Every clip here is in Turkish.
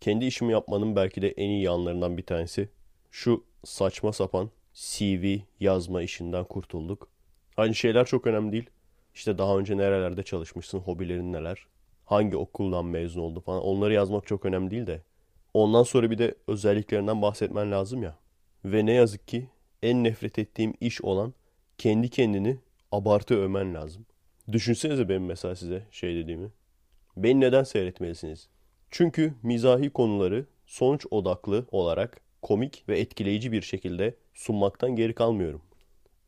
Kendi işimi yapmanın belki de en iyi yanlarından bir tanesi. Şu saçma sapan CV yazma işinden kurtulduk. Hani şeyler çok önemli değil. İşte daha önce nerelerde çalışmışsın, hobilerin neler, hangi okuldan mezun oldu falan. Onları yazmak çok önemli değil de. Ondan sonra bir de özelliklerinden bahsetmen lazım ya. Ve ne yazık ki en nefret ettiğim iş olan kendi kendini abartı övmen lazım. Düşünsenize benim mesela size şey dediğimi. Beni neden seyretmelisiniz? Çünkü mizahi konuları sonuç odaklı olarak komik ve etkileyici bir şekilde sunmaktan geri kalmıyorum.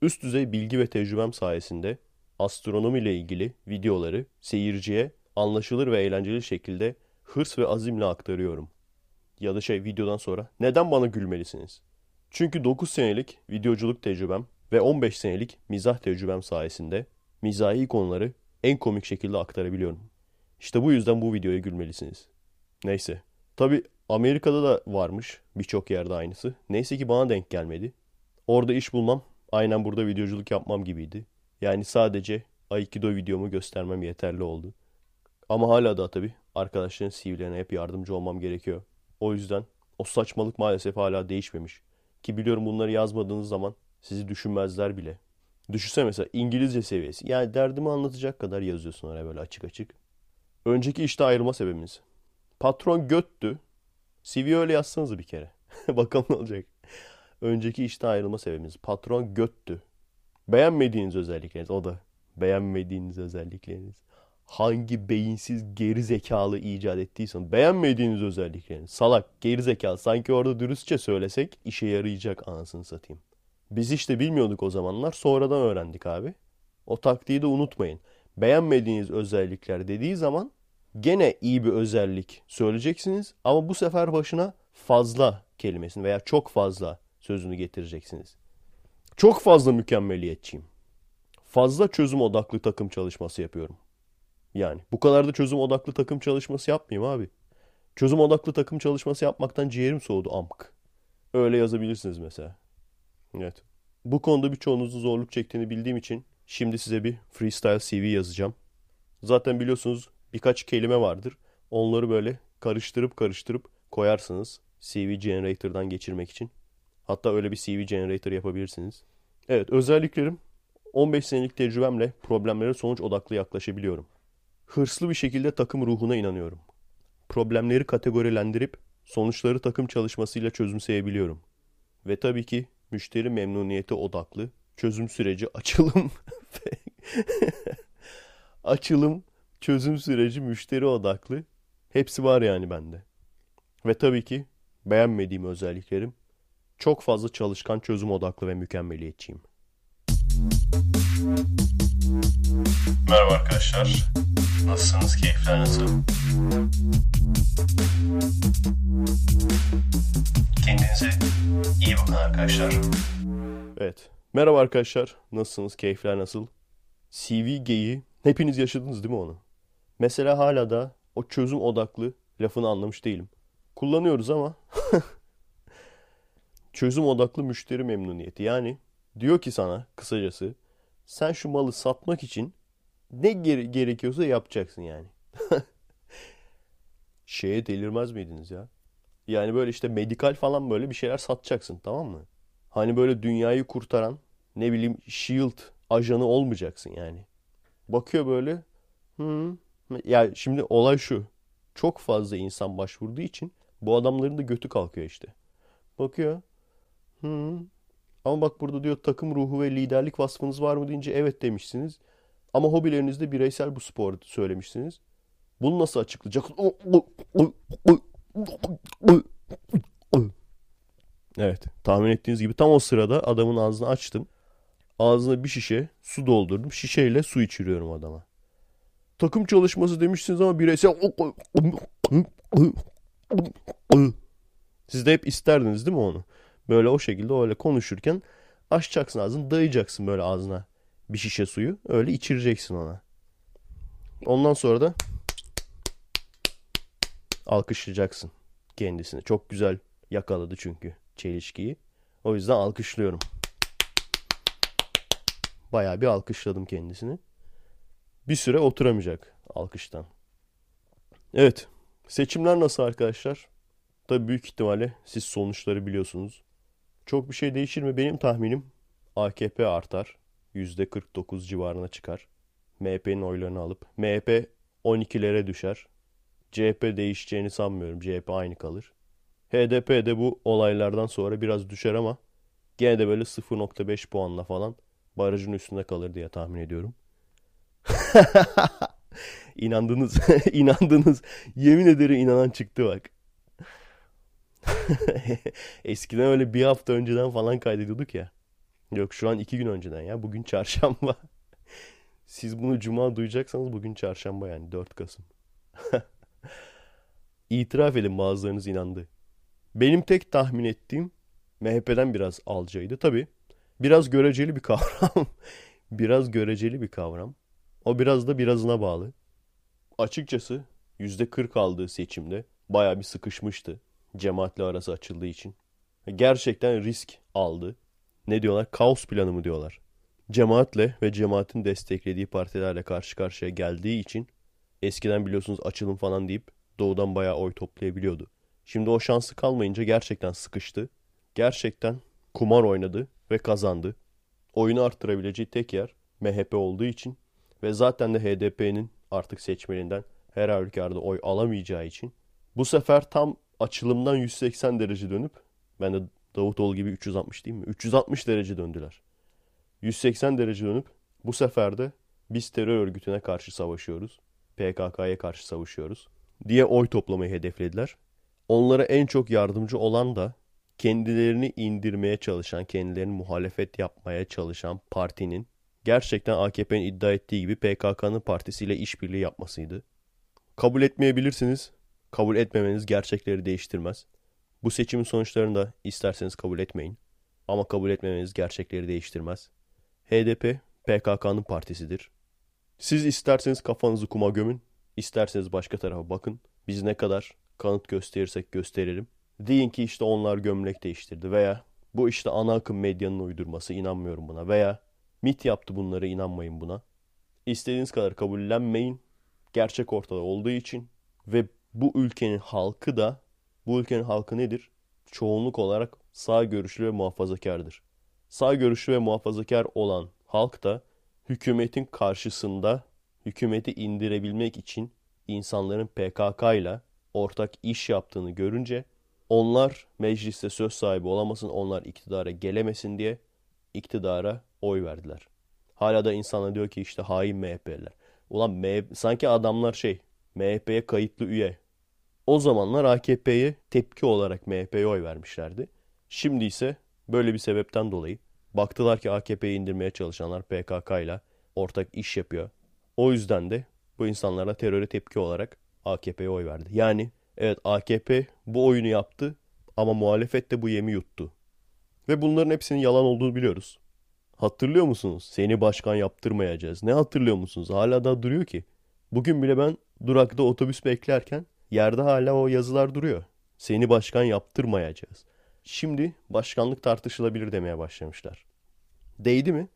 Üst düzey bilgi ve tecrübem sayesinde astronomi ile ilgili videoları seyirciye anlaşılır ve eğlenceli şekilde hırs ve azimle aktarıyorum. Ya da şey videodan sonra neden bana gülmelisiniz? Çünkü 9 senelik videoculuk tecrübem ve 15 senelik mizah tecrübem sayesinde mizahi konuları en komik şekilde aktarabiliyorum. İşte bu yüzden bu videoya gülmelisiniz. Neyse. Tabi Amerika'da da varmış birçok yerde aynısı. Neyse ki bana denk gelmedi. Orada iş bulmam aynen burada videoculuk yapmam gibiydi. Yani sadece Aikido videomu göstermem yeterli oldu. Ama hala da tabii arkadaşların CV'lerine hep yardımcı olmam gerekiyor. O yüzden o saçmalık maalesef hala değişmemiş. Ki biliyorum bunları yazmadığınız zaman sizi düşünmezler bile. Düşünsene mesela İngilizce seviyesi. Yani derdimi anlatacak kadar yazıyorsun oraya böyle açık açık. Önceki işte ayrılma sebebimiz. Patron göttü. CV öyle yazsanız bir kere. Bakalım ne olacak. Önceki işte ayrılma sebebimiz. Patron göttü. Beğenmediğiniz özellikleriniz. O da beğenmediğiniz özellikleriniz. Hangi beyinsiz geri zekalı icat ettiysen beğenmediğiniz özellikleriniz. Salak, geri zekalı. Sanki orada dürüstçe söylesek işe yarayacak anasını satayım. Biz işte bilmiyorduk o zamanlar. Sonradan öğrendik abi. O taktiği de unutmayın. Beğenmediğiniz özellikler dediği zaman gene iyi bir özellik söyleyeceksiniz ama bu sefer başına fazla kelimesini veya çok fazla sözünü getireceksiniz. Çok fazla mükemmeliyetçiyim. Fazla çözüm odaklı takım çalışması yapıyorum. Yani bu kadar da çözüm odaklı takım çalışması yapmayayım abi. Çözüm odaklı takım çalışması yapmaktan ciğerim soğudu amk. Öyle yazabilirsiniz mesela. Evet. Bu konuda birçoğunuzun zorluk çektiğini bildiğim için şimdi size bir freestyle CV yazacağım. Zaten biliyorsunuz birkaç kelime vardır. Onları böyle karıştırıp karıştırıp koyarsınız CV Generator'dan geçirmek için. Hatta öyle bir CV Generator yapabilirsiniz. Evet özelliklerim 15 senelik tecrübemle problemlere sonuç odaklı yaklaşabiliyorum. Hırslı bir şekilde takım ruhuna inanıyorum. Problemleri kategorilendirip sonuçları takım çalışmasıyla çözümseyebiliyorum. Ve tabii ki müşteri memnuniyeti odaklı çözüm süreci açılım açılım çözüm süreci müşteri odaklı hepsi var yani bende. Ve tabii ki beğenmediğim özelliklerim çok fazla çalışkan çözüm odaklı ve mükemmeliyetçiyim. Merhaba arkadaşlar. Nasılsınız? Keyifler nasıl? Kendinize iyi bakın arkadaşlar. Evet. Merhaba arkadaşlar. Nasılsınız? Keyifler nasıl? CV geyi hepiniz yaşadınız değil mi onu? Mesela hala da o çözüm odaklı lafını anlamış değilim. Kullanıyoruz ama çözüm odaklı müşteri memnuniyeti. Yani diyor ki sana kısacası sen şu malı satmak için ne gere- gerekiyorsa yapacaksın yani. Şeye delirmez miydiniz ya? Yani böyle işte medikal falan böyle bir şeyler satacaksın tamam mı? Hani böyle dünyayı kurtaran ne bileyim Shield ajanı olmayacaksın yani. Bakıyor böyle. Hı. Ya şimdi olay şu. Çok fazla insan başvurduğu için bu adamların da götü kalkıyor işte. Bakıyor. Hı. Ama bak burada diyor takım ruhu ve liderlik vasfınız var mı deyince evet demişsiniz. Ama hobilerinizde bireysel bu spor söylemişsiniz. Bunu nasıl açıklayacak? Evet, tahmin ettiğiniz gibi tam o sırada adamın ağzını açtım. Ağzına bir şişe su doldurdum. Şişeyle su içiriyorum adama. Takım çalışması demişsiniz ama bireysel... Siz de hep isterdiniz değil mi onu? Böyle o şekilde öyle konuşurken açacaksın ağzını dayayacaksın böyle ağzına bir şişe suyu. Öyle içireceksin ona. Ondan sonra da alkışlayacaksın kendisini. Çok güzel yakaladı çünkü çelişkiyi. O yüzden alkışlıyorum. Bayağı bir alkışladım kendisini. Bir süre oturamayacak alkıştan. Evet. Seçimler nasıl arkadaşlar? Tabii büyük ihtimalle siz sonuçları biliyorsunuz. Çok bir şey değişir mi? Benim tahminim AKP artar. %49 civarına çıkar. MHP'nin oylarını alıp MHP 12'lere düşer. CHP değişeceğini sanmıyorum. CHP aynı kalır. HDP de bu olaylardan sonra biraz düşer ama gene de böyle 0.5 puanla falan barajın üstünde kalır diye tahmin ediyorum. İnandınız. inandınız. Yemin ederim inanan çıktı bak. Eskiden öyle bir hafta önceden falan kaydediyorduk ya. Yok şu an iki gün önceden ya. Bugün çarşamba. Siz bunu cuma duyacaksanız bugün çarşamba yani 4 Kasım. İtiraf edin bazılarınız inandı. Benim tek tahmin ettiğim MHP'den biraz alacağıydı. Tabii biraz göreceli bir kavram. biraz göreceli bir kavram. O biraz da birazına bağlı. Açıkçası %40 aldığı seçimde baya bir sıkışmıştı. Cemaatle arası açıldığı için. Gerçekten risk aldı. Ne diyorlar? Kaos planı mı diyorlar. Cemaatle ve cemaatin desteklediği partilerle karşı karşıya geldiği için eskiden biliyorsunuz açılım falan deyip doğudan bayağı oy toplayabiliyordu. Şimdi o şansı kalmayınca gerçekten sıkıştı. Gerçekten kumar oynadı ve kazandı. Oyunu arttırabileceği tek yer MHP olduğu için ve zaten de HDP'nin artık seçmeninden her halükarda oy alamayacağı için bu sefer tam açılımdan 180 derece dönüp ben de Davutoğlu gibi 360 değil mi? 360 derece döndüler. 180 derece dönüp bu sefer de biz terör örgütüne karşı savaşıyoruz. PKK'ya karşı savaşıyoruz diye oy toplamayı hedeflediler. Onlara en çok yardımcı olan da kendilerini indirmeye çalışan, kendilerini muhalefet yapmaya çalışan partinin gerçekten AKP'nin iddia ettiği gibi PKK'nın partisiyle işbirliği yapmasıydı. Kabul etmeyebilirsiniz. Kabul etmemeniz gerçekleri değiştirmez. Bu seçimin sonuçlarını da isterseniz kabul etmeyin. Ama kabul etmemeniz gerçekleri değiştirmez. HDP PKK'nın partisidir. Siz isterseniz kafanızı kuma gömün, isterseniz başka tarafa bakın. Biz ne kadar kanıt gösterirsek gösterelim. Deyin ki işte onlar gömlek değiştirdi veya bu işte ana akım medyanın uydurması inanmıyorum buna veya MIT yaptı bunları inanmayın buna. İstediğiniz kadar kabullenmeyin. Gerçek ortada olduğu için ve bu ülkenin halkı da bu ülkenin halkı nedir? Çoğunluk olarak sağ görüşlü ve muhafazakardır. Sağ görüşlü ve muhafazakar olan halk da hükümetin karşısında hükümeti indirebilmek için insanların PKK ile ortak iş yaptığını görünce onlar mecliste söz sahibi olamasın, onlar iktidara gelemesin diye iktidara oy verdiler. Hala da insanlar diyor ki işte hain MHP'liler. Ulan MHP, sanki adamlar şey MHP'ye kayıtlı üye. O zamanlar AKP'ye tepki olarak MHP'ye oy vermişlerdi. Şimdi ise böyle bir sebepten dolayı baktılar ki AKP'yi indirmeye çalışanlar PKK ile ortak iş yapıyor. O yüzden de bu insanlara teröre tepki olarak AKP'ye oy verdi. Yani evet AKP bu oyunu yaptı ama muhalefet de bu yemi yuttu. Ve bunların hepsinin yalan olduğunu biliyoruz. Hatırlıyor musunuz? Seni başkan yaptırmayacağız. Ne hatırlıyor musunuz? Hala da duruyor ki. Bugün bile ben durakta otobüs beklerken yerde hala o yazılar duruyor. Seni başkan yaptırmayacağız. Şimdi başkanlık tartışılabilir demeye başlamışlar. Değdi mi?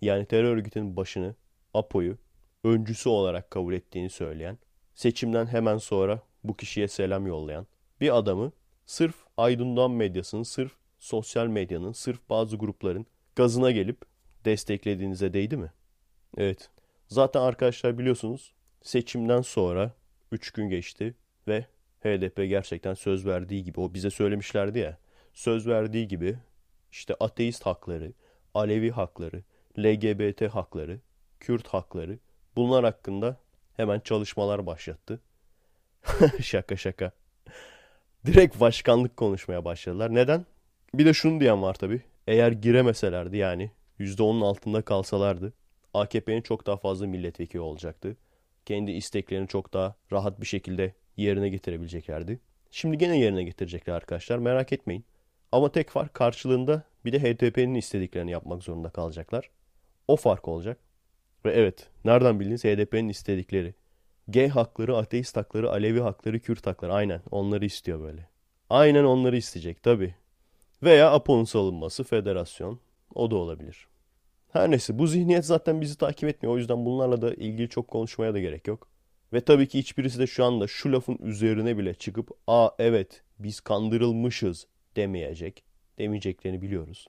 Yani terör örgütünün başını, APO'yu öncüsü olarak kabul ettiğini söyleyen, seçimden hemen sonra bu kişiye selam yollayan bir adamı sırf Aydın Doğan medyasının, sırf sosyal medyanın, sırf bazı grupların gazına gelip desteklediğinize değdi mi? Evet. Zaten arkadaşlar biliyorsunuz seçimden sonra 3 gün geçti ve HDP gerçekten söz verdiği gibi o bize söylemişlerdi ya söz verdiği gibi işte ateist hakları, Alevi hakları, LGBT hakları, Kürt hakları bunlar hakkında hemen çalışmalar başlattı. şaka şaka. Direkt başkanlık konuşmaya başladılar. Neden? Bir de şunu diyen var tabii. Eğer giremeselerdi yani %10'un altında kalsalardı AKP'nin çok daha fazla milletvekili olacaktı. Kendi isteklerini çok daha rahat bir şekilde yerine getirebileceklerdi. Şimdi gene yerine getirecekler arkadaşlar merak etmeyin. Ama tek fark karşılığında bir de HDP'nin istediklerini yapmak zorunda kalacaklar. O fark olacak. Ve evet nereden bildiniz HDP'nin istedikleri. G hakları, ateist hakları, Alevi hakları, Kürt hakları aynen onları istiyor böyle. Aynen onları isteyecek tabi. Veya APO'nun salınması, federasyon o da olabilir. Her neyse bu zihniyet zaten bizi takip etmiyor. O yüzden bunlarla da ilgili çok konuşmaya da gerek yok. Ve tabii ki hiçbirisi de şu anda şu lafın üzerine bile çıkıp aa evet biz kandırılmışız demeyecek. Demeyeceklerini biliyoruz.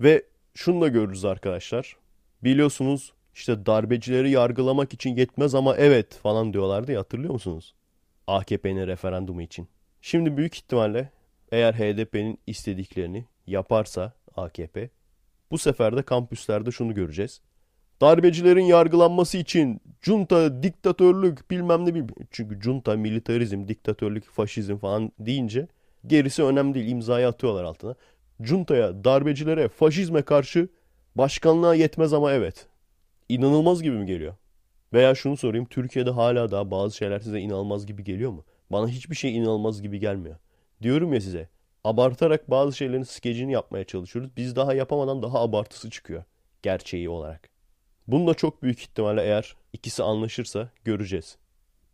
Ve şunu da görürüz arkadaşlar. Biliyorsunuz işte darbecileri yargılamak için yetmez ama evet falan diyorlardı ya hatırlıyor musunuz? AKP'nin referandumu için. Şimdi büyük ihtimalle eğer HDP'nin istediklerini yaparsa AKP bu sefer de kampüslerde şunu göreceğiz. Darbecilerin yargılanması için junta, diktatörlük bilmem ne bilmem. Çünkü junta, militarizm, diktatörlük, faşizm falan deyince gerisi önemli değil. imzayı atıyorlar altına. Junta'ya, darbecilere, faşizme karşı başkanlığa yetmez ama evet. İnanılmaz gibi mi geliyor? Veya şunu sorayım. Türkiye'de hala daha bazı şeyler size inanılmaz gibi geliyor mu? Bana hiçbir şey inanılmaz gibi gelmiyor. Diyorum ya size. Abartarak bazı şeylerin skecini yapmaya çalışıyoruz. Biz daha yapamadan daha abartısı çıkıyor. Gerçeği olarak. Bununla çok büyük ihtimalle eğer ikisi anlaşırsa göreceğiz.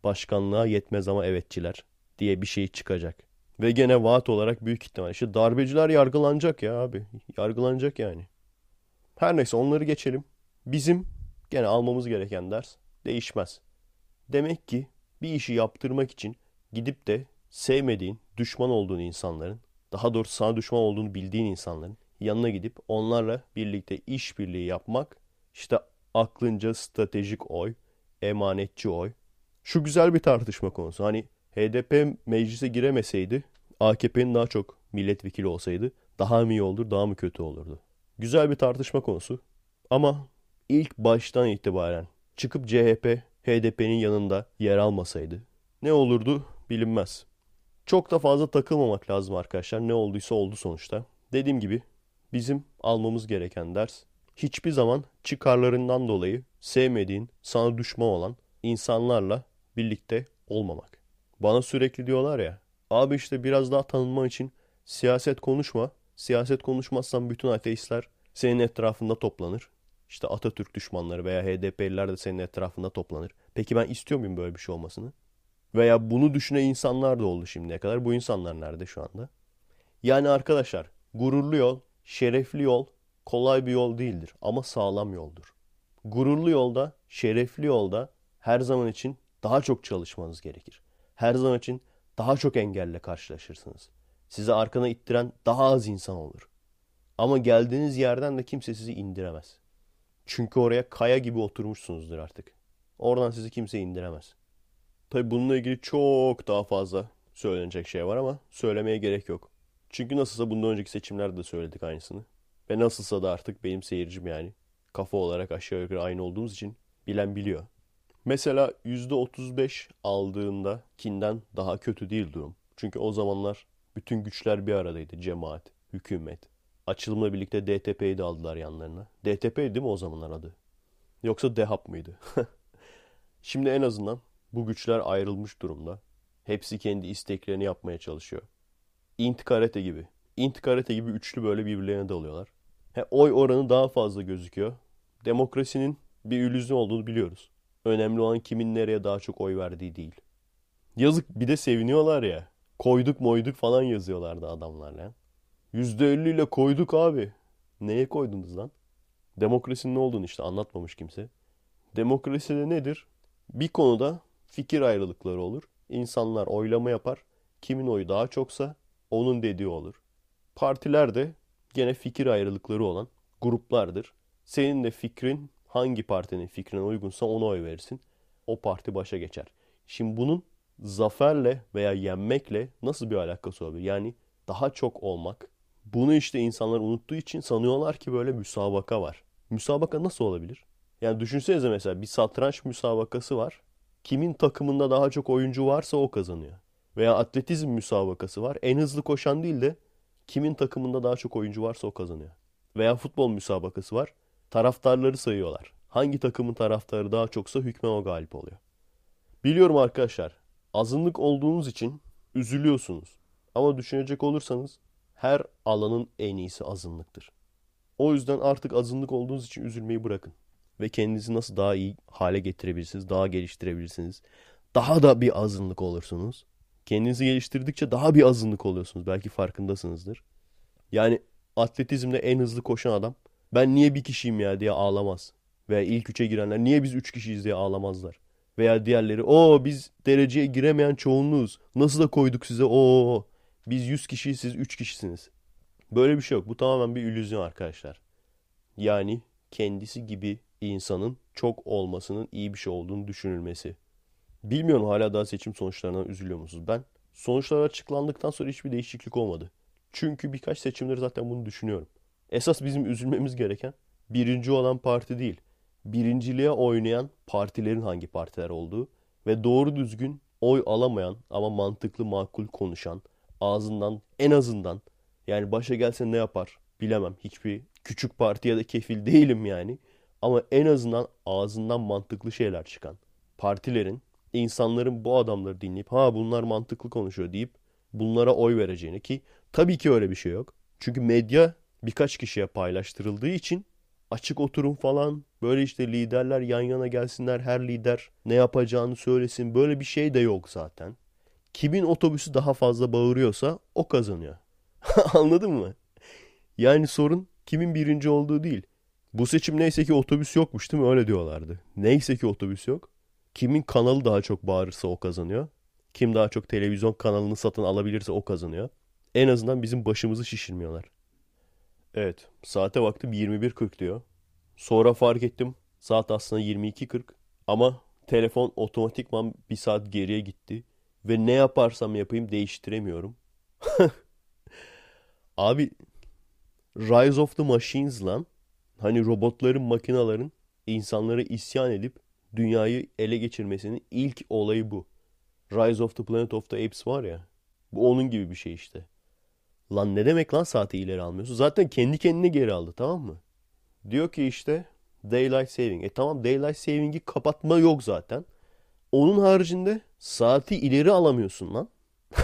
Başkanlığa yetmez ama evetçiler diye bir şey çıkacak. Ve gene vaat olarak büyük ihtimal işte darbeciler yargılanacak ya abi. Yargılanacak yani. Her neyse onları geçelim. Bizim gene almamız gereken ders değişmez. Demek ki bir işi yaptırmak için gidip de sevmediğin, düşman olduğun insanların, daha doğrusu sana düşman olduğunu bildiğin insanların yanına gidip onlarla birlikte işbirliği yapmak işte aklınca stratejik oy, emanetçi oy. Şu güzel bir tartışma konusu. Hani HDP meclise giremeseydi AKP'nin daha çok milletvekili olsaydı daha mı iyi olur, daha mı kötü olurdu? Güzel bir tartışma konusu. Ama ilk baştan itibaren çıkıp CHP HDP'nin yanında yer almasaydı ne olurdu bilinmez. Çok da fazla takılmamak lazım arkadaşlar. Ne olduysa oldu sonuçta. Dediğim gibi bizim almamız gereken ders hiçbir zaman çıkarlarından dolayı sevmediğin, sana düşman olan insanlarla birlikte olmamak. Bana sürekli diyorlar ya, abi işte biraz daha tanınma için siyaset konuşma. Siyaset konuşmazsan bütün ateistler senin etrafında toplanır. İşte Atatürk düşmanları veya HDP'liler de senin etrafında toplanır. Peki ben istiyor muyum böyle bir şey olmasını? Veya bunu düşünen insanlar da oldu şimdiye kadar. Bu insanlar nerede şu anda? Yani arkadaşlar gururlu yol, şerefli yol kolay bir yol değildir ama sağlam yoldur. Gururlu yolda, şerefli yolda her zaman için daha çok çalışmanız gerekir. Her zaman için daha çok engelle karşılaşırsınız. Sizi arkana ittiren daha az insan olur. Ama geldiğiniz yerden de kimse sizi indiremez. Çünkü oraya kaya gibi oturmuşsunuzdur artık. Oradan sizi kimse indiremez. Tabi bununla ilgili çok daha fazla söylenecek şey var ama söylemeye gerek yok. Çünkü nasılsa bundan önceki seçimlerde de söyledik aynısını. Ve nasılsa da artık benim seyircim yani. Kafa olarak aşağı yukarı aynı olduğumuz için bilen biliyor. Mesela %35 aldığında kinden daha kötü değil durum. Çünkü o zamanlar bütün güçler bir aradaydı. Cemaat, hükümet. Açılımla birlikte DTP'yi de aldılar yanlarına. DTP değil mi o zamanlar adı? Yoksa DEHAP mıydı? Şimdi en azından bu güçler ayrılmış durumda. Hepsi kendi isteklerini yapmaya çalışıyor. Int karate gibi. Int karate gibi üçlü böyle birbirlerine dalıyorlar. He, oy oranı daha fazla gözüküyor. Demokrasinin bir illüzyon olduğunu biliyoruz. Önemli olan kimin nereye daha çok oy verdiği değil. Yazık bir de seviniyorlar ya. Koyduk moyduk falan yazıyorlardı adamlar lan. %50 ile koyduk abi. Neye koydunuz lan? Demokrasinin ne olduğunu işte anlatmamış kimse. Demokraside nedir? Bir konuda fikir ayrılıkları olur. İnsanlar oylama yapar. Kimin oyu daha çoksa onun dediği olur. Partiler de gene fikir ayrılıkları olan gruplardır. Senin de fikrin hangi partinin fikrine uygunsa ona oy verirsin. O parti başa geçer. Şimdi bunun zaferle veya yenmekle nasıl bir alakası olabilir? Yani daha çok olmak. Bunu işte insanlar unuttuğu için sanıyorlar ki böyle müsabaka var. Müsabaka nasıl olabilir? Yani düşünsenize mesela bir satranç müsabakası var. Kimin takımında daha çok oyuncu varsa o kazanıyor. Veya atletizm müsabakası var. En hızlı koşan değil de kimin takımında daha çok oyuncu varsa o kazanıyor. Veya futbol müsabakası var. Taraftarları sayıyorlar. Hangi takımın taraftarı daha çoksa hükmen o galip oluyor. Biliyorum arkadaşlar. Azınlık olduğunuz için üzülüyorsunuz. Ama düşünecek olursanız her alanın en iyisi azınlıktır. O yüzden artık azınlık olduğunuz için üzülmeyi bırakın. Ve kendinizi nasıl daha iyi hale getirebilirsiniz, daha geliştirebilirsiniz. Daha da bir azınlık olursunuz. Kendinizi geliştirdikçe daha bir azınlık oluyorsunuz. Belki farkındasınızdır. Yani atletizmde en hızlı koşan adam ben niye bir kişiyim ya diye ağlamaz. Veya ilk üçe girenler niye biz üç kişiyiz diye ağlamazlar. Veya diğerleri o biz dereceye giremeyen çoğunluğuz. Nasıl da koyduk size o Biz 100 kişiyiz siz 3 kişisiniz. Böyle bir şey yok. Bu tamamen bir illüzyon arkadaşlar. Yani kendisi gibi insanın çok olmasının iyi bir şey olduğunu düşünülmesi. Bilmiyorum hala daha seçim sonuçlarına üzülüyor musunuz? Ben sonuçlar açıklandıktan sonra hiçbir değişiklik olmadı. Çünkü birkaç seçimleri zaten bunu düşünüyorum. Esas bizim üzülmemiz gereken birinci olan parti değil. Birinciliğe oynayan partilerin hangi partiler olduğu ve doğru düzgün oy alamayan ama mantıklı makul konuşan ağzından en azından yani başa gelse ne yapar bilemem. Hiçbir küçük partiye de kefil değilim yani. Ama en azından ağzından mantıklı şeyler çıkan partilerin insanların bu adamları dinleyip ha bunlar mantıklı konuşuyor deyip bunlara oy vereceğini ki tabii ki öyle bir şey yok. Çünkü medya birkaç kişiye paylaştırıldığı için açık oturum falan böyle işte liderler yan yana gelsinler her lider ne yapacağını söylesin böyle bir şey de yok zaten. Kimin otobüsü daha fazla bağırıyorsa o kazanıyor. Anladın mı? Yani sorun kimin birinci olduğu değil. Bu seçim neyse ki otobüs yokmuş değil mi? Öyle diyorlardı. Neyse ki otobüs yok. Kimin kanalı daha çok bağırırsa o kazanıyor. Kim daha çok televizyon kanalını satın alabilirse o kazanıyor. En azından bizim başımızı şişirmiyorlar. Evet, saate baktım 21.40 diyor. Sonra fark ettim saat aslında 22.40 ama telefon otomatikman bir saat geriye gitti. Ve ne yaparsam yapayım değiştiremiyorum. Abi Rise of the Machines lan. Hani robotların, makinaların insanlara isyan edip dünyayı ele geçirmesinin ilk olayı bu. Rise of the Planet of the Apes var ya. Bu onun gibi bir şey işte. Lan ne demek lan saati ileri almıyorsun? Zaten kendi kendine geri aldı tamam mı? Diyor ki işte Daylight Saving. E tamam Daylight Saving'i kapatma yok zaten. Onun haricinde saati ileri alamıyorsun lan.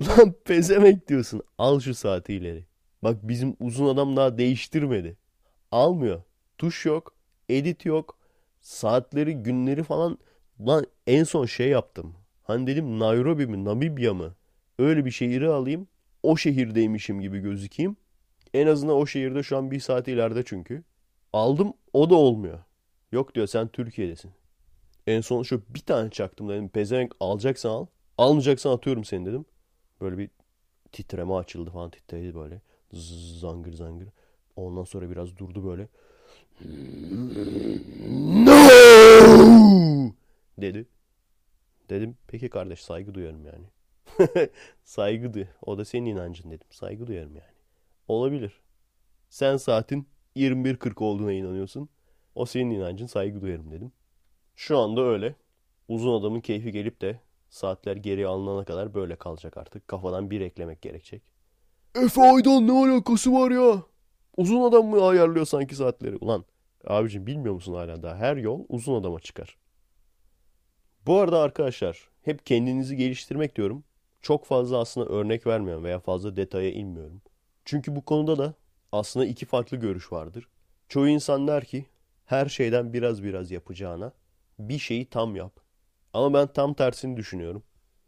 lan pezemek diyorsun. Al şu saati ileri. Bak bizim uzun adam daha değiştirmedi. Almıyor. Tuş yok. Edit yok. Saatleri, günleri falan. Lan en son şey yaptım. Hani dedim Nairobi mi, Namibya mı? Öyle bir şehri alayım. O şehirdeymişim gibi gözükeyim. En azından o şehirde şu an bir saat ileride çünkü. Aldım o da olmuyor. Yok diyor sen Türkiye'desin. En son şu bir tane çaktım dedim. Pezevenk alacaksan al. Almayacaksan atıyorum seni dedim. Böyle bir titreme açıldı falan titredi böyle. Zangır zangır. Ondan sonra biraz durdu böyle. No! dedi. Dedim peki kardeş saygı duyarım yani. saygı duy. O da senin inancın dedim. Saygı duyarım yani. Olabilir. Sen saatin 21.40 olduğuna inanıyorsun. O senin inancın saygı duyarım dedim. Şu anda öyle. Uzun adamın keyfi gelip de saatler geri alınana kadar böyle kalacak artık. Kafadan bir eklemek gerekecek. Efe Aydan ne alakası var ya? Uzun adam mı ayarlıyor sanki saatleri? Ulan abicim bilmiyor musun hala daha? Her yol uzun adama çıkar. Bu arada arkadaşlar hep kendinizi geliştirmek diyorum. Çok fazla aslında örnek vermiyorum veya fazla detaya inmiyorum. Çünkü bu konuda da aslında iki farklı görüş vardır. Çoğu insan der ki her şeyden biraz biraz yapacağına bir şeyi tam yap. Ama ben tam tersini düşünüyorum.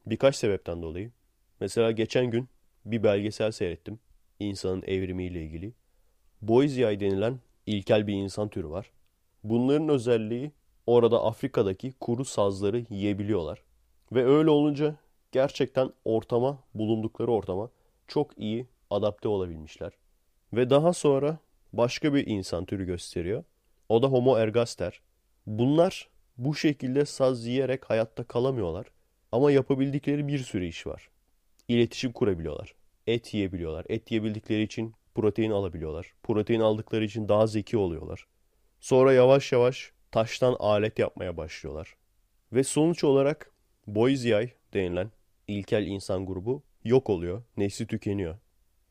Birkaç sebepten dolayı. Mesela geçen gün bir belgesel seyrettim. İnsanın evrimiyle ilgili. Boyziay denilen ilkel bir insan türü var. Bunların özelliği orada Afrika'daki kuru sazları yiyebiliyorlar. Ve öyle olunca gerçekten ortama, bulundukları ortama çok iyi adapte olabilmişler. Ve daha sonra başka bir insan türü gösteriyor. O da Homo ergaster. Bunlar bu şekilde saz yiyerek hayatta kalamıyorlar. Ama yapabildikleri bir sürü iş var. İletişim kurabiliyorlar. Et yiyebiliyorlar. Et yiyebildikleri için protein alabiliyorlar. Protein aldıkları için daha zeki oluyorlar. Sonra yavaş yavaş taştan alet yapmaya başlıyorlar. Ve sonuç olarak Boyziay denilen ilkel insan grubu yok oluyor. Nesli tükeniyor.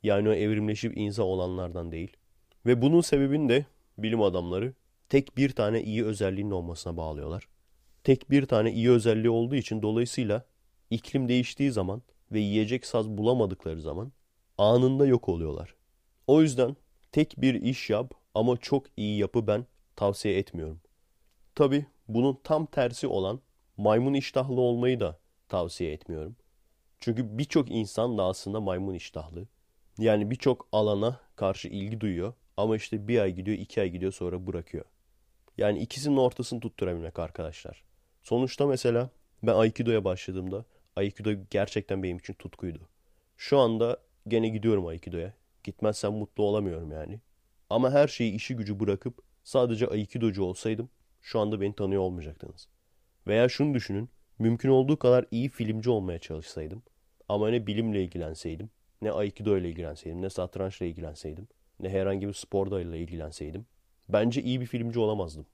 Yani o evrimleşip insan olanlardan değil. Ve bunun sebebini de bilim adamları tek bir tane iyi özelliğinin olmasına bağlıyorlar. Tek bir tane iyi özelliği olduğu için dolayısıyla iklim değiştiği zaman ve yiyecek saz bulamadıkları zaman anında yok oluyorlar. O yüzden tek bir iş yap ama çok iyi yapı ben tavsiye etmiyorum. Tabi bunun tam tersi olan maymun iştahlı olmayı da tavsiye etmiyorum. Çünkü birçok insan da aslında maymun iştahlı. Yani birçok alana karşı ilgi duyuyor ama işte bir ay gidiyor, iki ay gidiyor sonra bırakıyor. Yani ikisinin ortasını tutturabilmek arkadaşlar. Sonuçta mesela ben Aikido'ya başladığımda Aikido gerçekten benim için tutkuydu. Şu anda gene gidiyorum Aikido'ya. Gitmezsem mutlu olamıyorum yani. Ama her şeyi işi gücü bırakıp sadece Aikido'cu olsaydım şu anda beni tanıyor olmayacaktınız. Veya şunu düşünün. Mümkün olduğu kadar iyi filmci olmaya çalışsaydım. Ama ne bilimle ilgilenseydim, ne Aikido ile ilgilenseydim, ne satrançla ilgilenseydim, ne herhangi bir spor dalıyla ilgilenseydim. Bence iyi bir filmci olamazdım.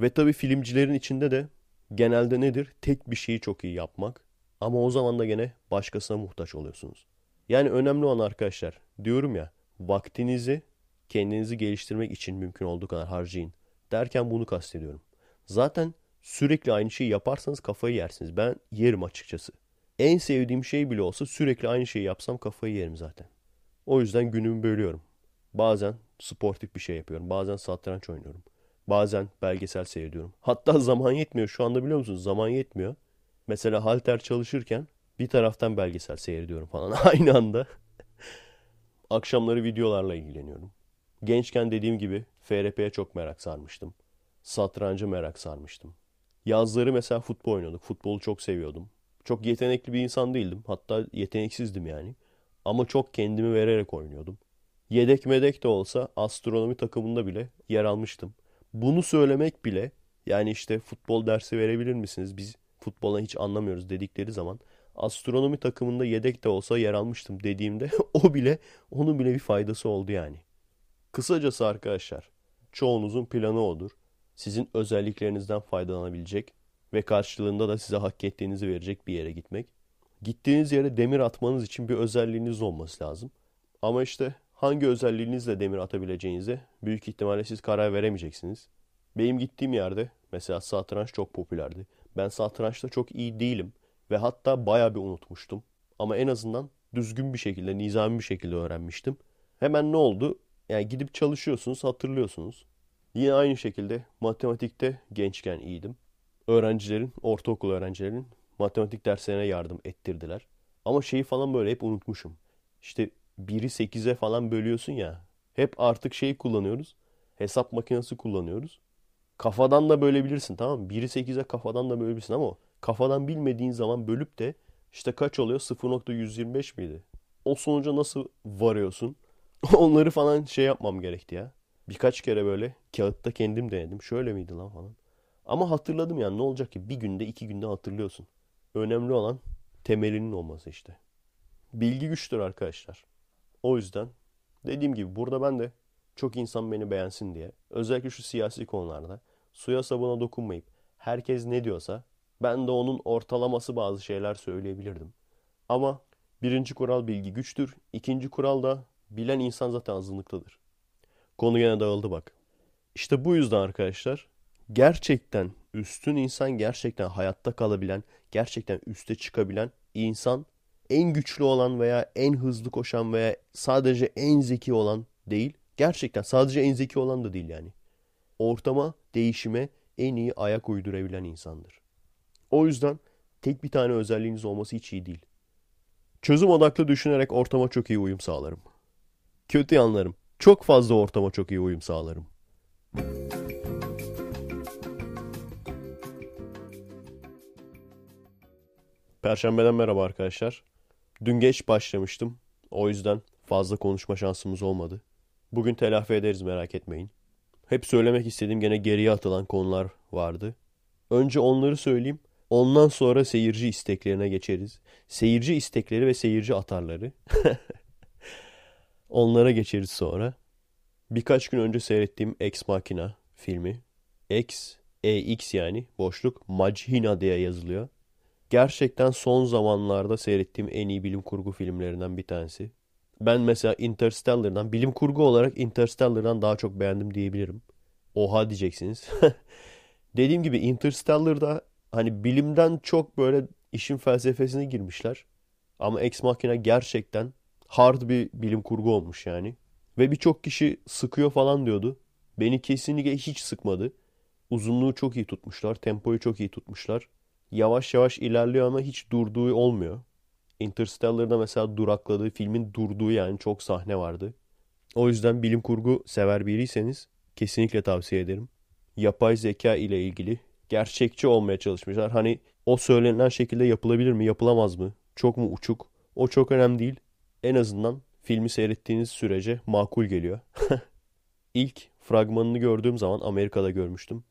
Ve tabii filmcilerin içinde de genelde nedir? Tek bir şeyi çok iyi yapmak. Ama o zaman da gene başkasına muhtaç oluyorsunuz. Yani önemli olan arkadaşlar, diyorum ya, vaktinizi kendinizi geliştirmek için mümkün olduğu kadar harcayın. Derken bunu kastediyorum. Zaten sürekli aynı şeyi yaparsanız kafayı yersiniz. Ben yerim açıkçası. En sevdiğim şey bile olsa sürekli aynı şeyi yapsam kafayı yerim zaten. O yüzden günümü bölüyorum. Bazen sportif bir şey yapıyorum. Bazen satranç oynuyorum. Bazen belgesel seyrediyorum. Hatta zaman yetmiyor. Şu anda biliyor musunuz? Zaman yetmiyor. Mesela halter çalışırken bir taraftan belgesel seyrediyorum falan aynı anda. Akşamları videolarla ilgileniyorum. Gençken dediğim gibi FRP'ye çok merak sarmıştım. Satranca merak sarmıştım. Yazları mesela futbol oynuyorduk. Futbolu çok seviyordum. Çok yetenekli bir insan değildim. Hatta yeteneksizdim yani. Ama çok kendimi vererek oynuyordum. Yedek medek de olsa astronomi takımında bile yer almıştım. Bunu söylemek bile yani işte futbol dersi verebilir misiniz? Biz futbola hiç anlamıyoruz dedikleri zaman astronomi takımında yedek de olsa yer almıştım dediğimde o bile onun bile bir faydası oldu yani. Kısacası arkadaşlar çoğunuzun planı odur. Sizin özelliklerinizden faydalanabilecek ve karşılığında da size hak ettiğinizi verecek bir yere gitmek. Gittiğiniz yere demir atmanız için bir özelliğiniz olması lazım. Ama işte hangi özelliğinizle demir atabileceğinize büyük ihtimalle siz karar veremeyeceksiniz. Benim gittiğim yerde mesela satranç çok popülerdi. Ben satrançta çok iyi değilim ve hatta bayağı bir unutmuştum. Ama en azından düzgün bir şekilde, nizami bir şekilde öğrenmiştim. Hemen ne oldu? Yani gidip çalışıyorsunuz, hatırlıyorsunuz. Yine aynı şekilde matematikte gençken iyiydim. Öğrencilerin, ortaokul öğrencilerin matematik derslerine yardım ettirdiler. Ama şeyi falan böyle hep unutmuşum. İşte 1'i 8'e falan bölüyorsun ya. Hep artık şey kullanıyoruz. Hesap makinesi kullanıyoruz. Kafadan da bölebilirsin tamam mı? 1'i 8'e kafadan da bölebilirsin ama kafadan bilmediğin zaman bölüp de işte kaç oluyor? 0.125 miydi? O sonuca nasıl varıyorsun? Onları falan şey yapmam gerekti ya. Birkaç kere böyle kağıtta kendim denedim. Şöyle miydi lan falan. Ama hatırladım yani ne olacak ki bir günde iki günde hatırlıyorsun. Önemli olan temelinin olması işte. Bilgi güçtür arkadaşlar. O yüzden dediğim gibi burada ben de çok insan beni beğensin diye özellikle şu siyasi konularda suya sabuna dokunmayıp herkes ne diyorsa ben de onun ortalaması bazı şeyler söyleyebilirdim. Ama birinci kural bilgi güçtür. İkinci kural da bilen insan zaten azınlıktadır. Konu gene dağıldı bak. İşte bu yüzden arkadaşlar gerçekten üstün insan gerçekten hayatta kalabilen, gerçekten üste çıkabilen insan en güçlü olan veya en hızlı koşan veya sadece en zeki olan değil. Gerçekten sadece en zeki olan da değil yani. Ortama, değişime en iyi ayak uydurabilen insandır. O yüzden tek bir tane özelliğiniz olması hiç iyi değil. Çözüm odaklı düşünerek ortama çok iyi uyum sağlarım. Kötü yanlarım. Çok fazla ortama çok iyi uyum sağlarım. Perşembeden merhaba arkadaşlar. Dün geç başlamıştım. O yüzden fazla konuşma şansımız olmadı. Bugün telafi ederiz merak etmeyin. Hep söylemek istediğim gene geriye atılan konular vardı. Önce onları söyleyeyim. Ondan sonra seyirci isteklerine geçeriz. Seyirci istekleri ve seyirci atarları. Onlara geçeriz sonra. Birkaç gün önce seyrettiğim Ex Machina filmi. Ex, EX yani boşluk Machina diye yazılıyor. Gerçekten son zamanlarda seyrettiğim en iyi bilim kurgu filmlerinden bir tanesi. Ben mesela Interstellar'dan, bilim kurgu olarak Interstellar'dan daha çok beğendim diyebilirim. Oha diyeceksiniz. Dediğim gibi Interstellar'da hani bilimden çok böyle işin felsefesine girmişler. Ama Ex Machina gerçekten hard bir bilim kurgu olmuş yani. Ve birçok kişi sıkıyor falan diyordu. Beni kesinlikle hiç sıkmadı. Uzunluğu çok iyi tutmuşlar, tempoyu çok iyi tutmuşlar. Yavaş yavaş ilerliyor ama hiç durduğu olmuyor. Interstellar'da mesela durakladığı, filmin durduğu yani çok sahne vardı. O yüzden bilim kurgu sever biriyseniz kesinlikle tavsiye ederim. Yapay zeka ile ilgili gerçekçi olmaya çalışmışlar. Hani O söylenen şekilde yapılabilir mi, yapılamaz mı? Çok mu uçuk? O çok önemli değil. En azından filmi seyrettiğiniz sürece makul geliyor. İlk fragmanını gördüğüm zaman Amerika'da görmüştüm.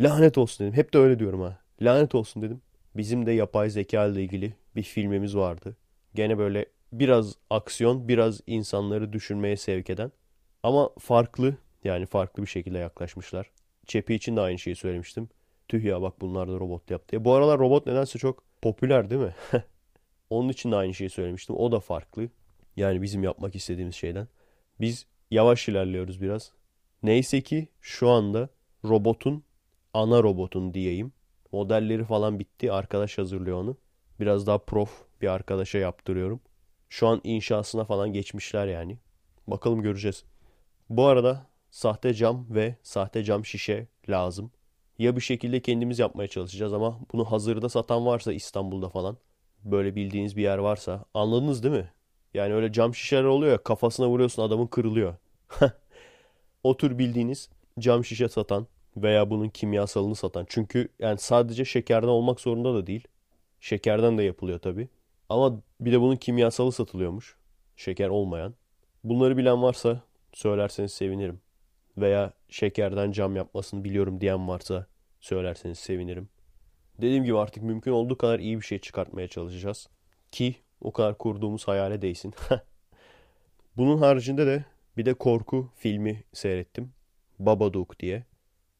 Lanet olsun dedim. Hep de öyle diyorum ha. Lanet olsun dedim. Bizim de yapay zeka ile ilgili bir filmimiz vardı. Gene böyle biraz aksiyon, biraz insanları düşünmeye sevk eden. Ama farklı, yani farklı bir şekilde yaklaşmışlar. Çepi için de aynı şeyi söylemiştim. Tüh ya bak bunlar da robot yaptı. Ya bu aralar robot nedense çok popüler değil mi? Onun için de aynı şeyi söylemiştim. O da farklı. Yani bizim yapmak istediğimiz şeyden. Biz yavaş ilerliyoruz biraz. Neyse ki şu anda robotun, ana robotun diyeyim. Modelleri falan bitti. Arkadaş hazırlıyor onu. Biraz daha prof bir arkadaşa yaptırıyorum. Şu an inşasına falan geçmişler yani. Bakalım göreceğiz. Bu arada sahte cam ve sahte cam şişe lazım. Ya bir şekilde kendimiz yapmaya çalışacağız ama bunu hazırda satan varsa İstanbul'da falan böyle bildiğiniz bir yer varsa anladınız değil mi? Yani öyle cam şişeler oluyor ya kafasına vuruyorsun adamın kırılıyor. O tür bildiğiniz cam şişe satan veya bunun kimyasalını satan. Çünkü yani sadece şekerden olmak zorunda da değil. Şekerden de yapılıyor tabii. Ama bir de bunun kimyasalı satılıyormuş. Şeker olmayan. Bunları bilen varsa söylerseniz sevinirim. Veya şekerden cam yapmasını biliyorum diyen varsa söylerseniz sevinirim. Dediğim gibi artık mümkün olduğu kadar iyi bir şey çıkartmaya çalışacağız. Ki o kadar kurduğumuz hayale değsin. Bunun haricinde de bir de korku filmi seyrettim. Babadook diye.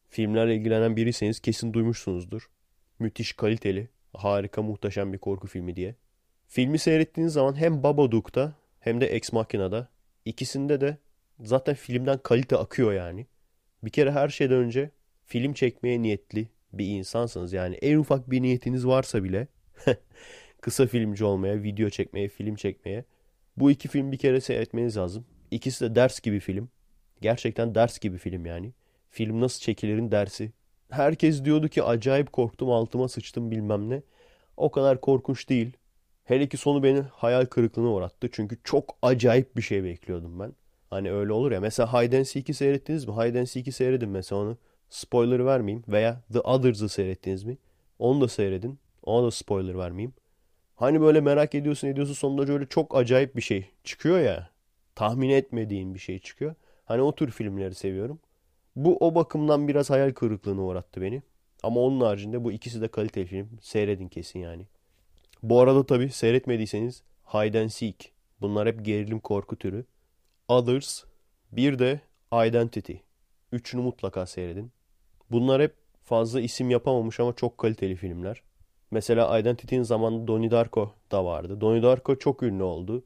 Filmlerle ilgilenen biriyseniz kesin duymuşsunuzdur. Müthiş kaliteli, harika muhteşem bir korku filmi diye. Filmi seyrettiğiniz zaman hem Babadook'ta hem de Ex Machina'da ikisinde de zaten filmden kalite akıyor yani. Bir kere her şeyden önce film çekmeye niyetli bir insansanız yani en ufak bir niyetiniz varsa bile kısa filmci olmaya, video çekmeye, film çekmeye bu iki film bir kere seyretmeniz lazım. İkisi de ders gibi film. Gerçekten ders gibi film yani. Film nasıl çekilerin dersi. Herkes diyordu ki acayip korktum altıma sıçtım bilmem ne. O kadar korkunç değil. Hele ki sonu beni hayal kırıklığına uğrattı. Çünkü çok acayip bir şey bekliyordum ben. Hani öyle olur ya. Mesela Hide and Seek'i seyrettiniz mi? Hide and Seek'i seyredin mesela onu. Spoiler vermeyeyim. Veya The Others'ı seyrettiniz mi? Onu da seyredin. Ona da spoiler vermeyeyim. Hani böyle merak ediyorsun ediyorsun sonunda böyle çok acayip bir şey çıkıyor ya. Tahmin etmediğin bir şey çıkıyor. Hani o tür filmleri seviyorum. Bu o bakımdan biraz hayal kırıklığına uğrattı beni. Ama onun haricinde bu ikisi de kaliteli film. Seyredin kesin yani. Bu arada tabii seyretmediyseniz Hide and Seek. Bunlar hep gerilim korku türü. Others. Bir de Identity. Üçünü mutlaka seyredin. Bunlar hep fazla isim yapamamış ama çok kaliteli filmler. Mesela Identity'nin zamanında Donnie Darko da vardı. Donnie Darko çok ünlü oldu.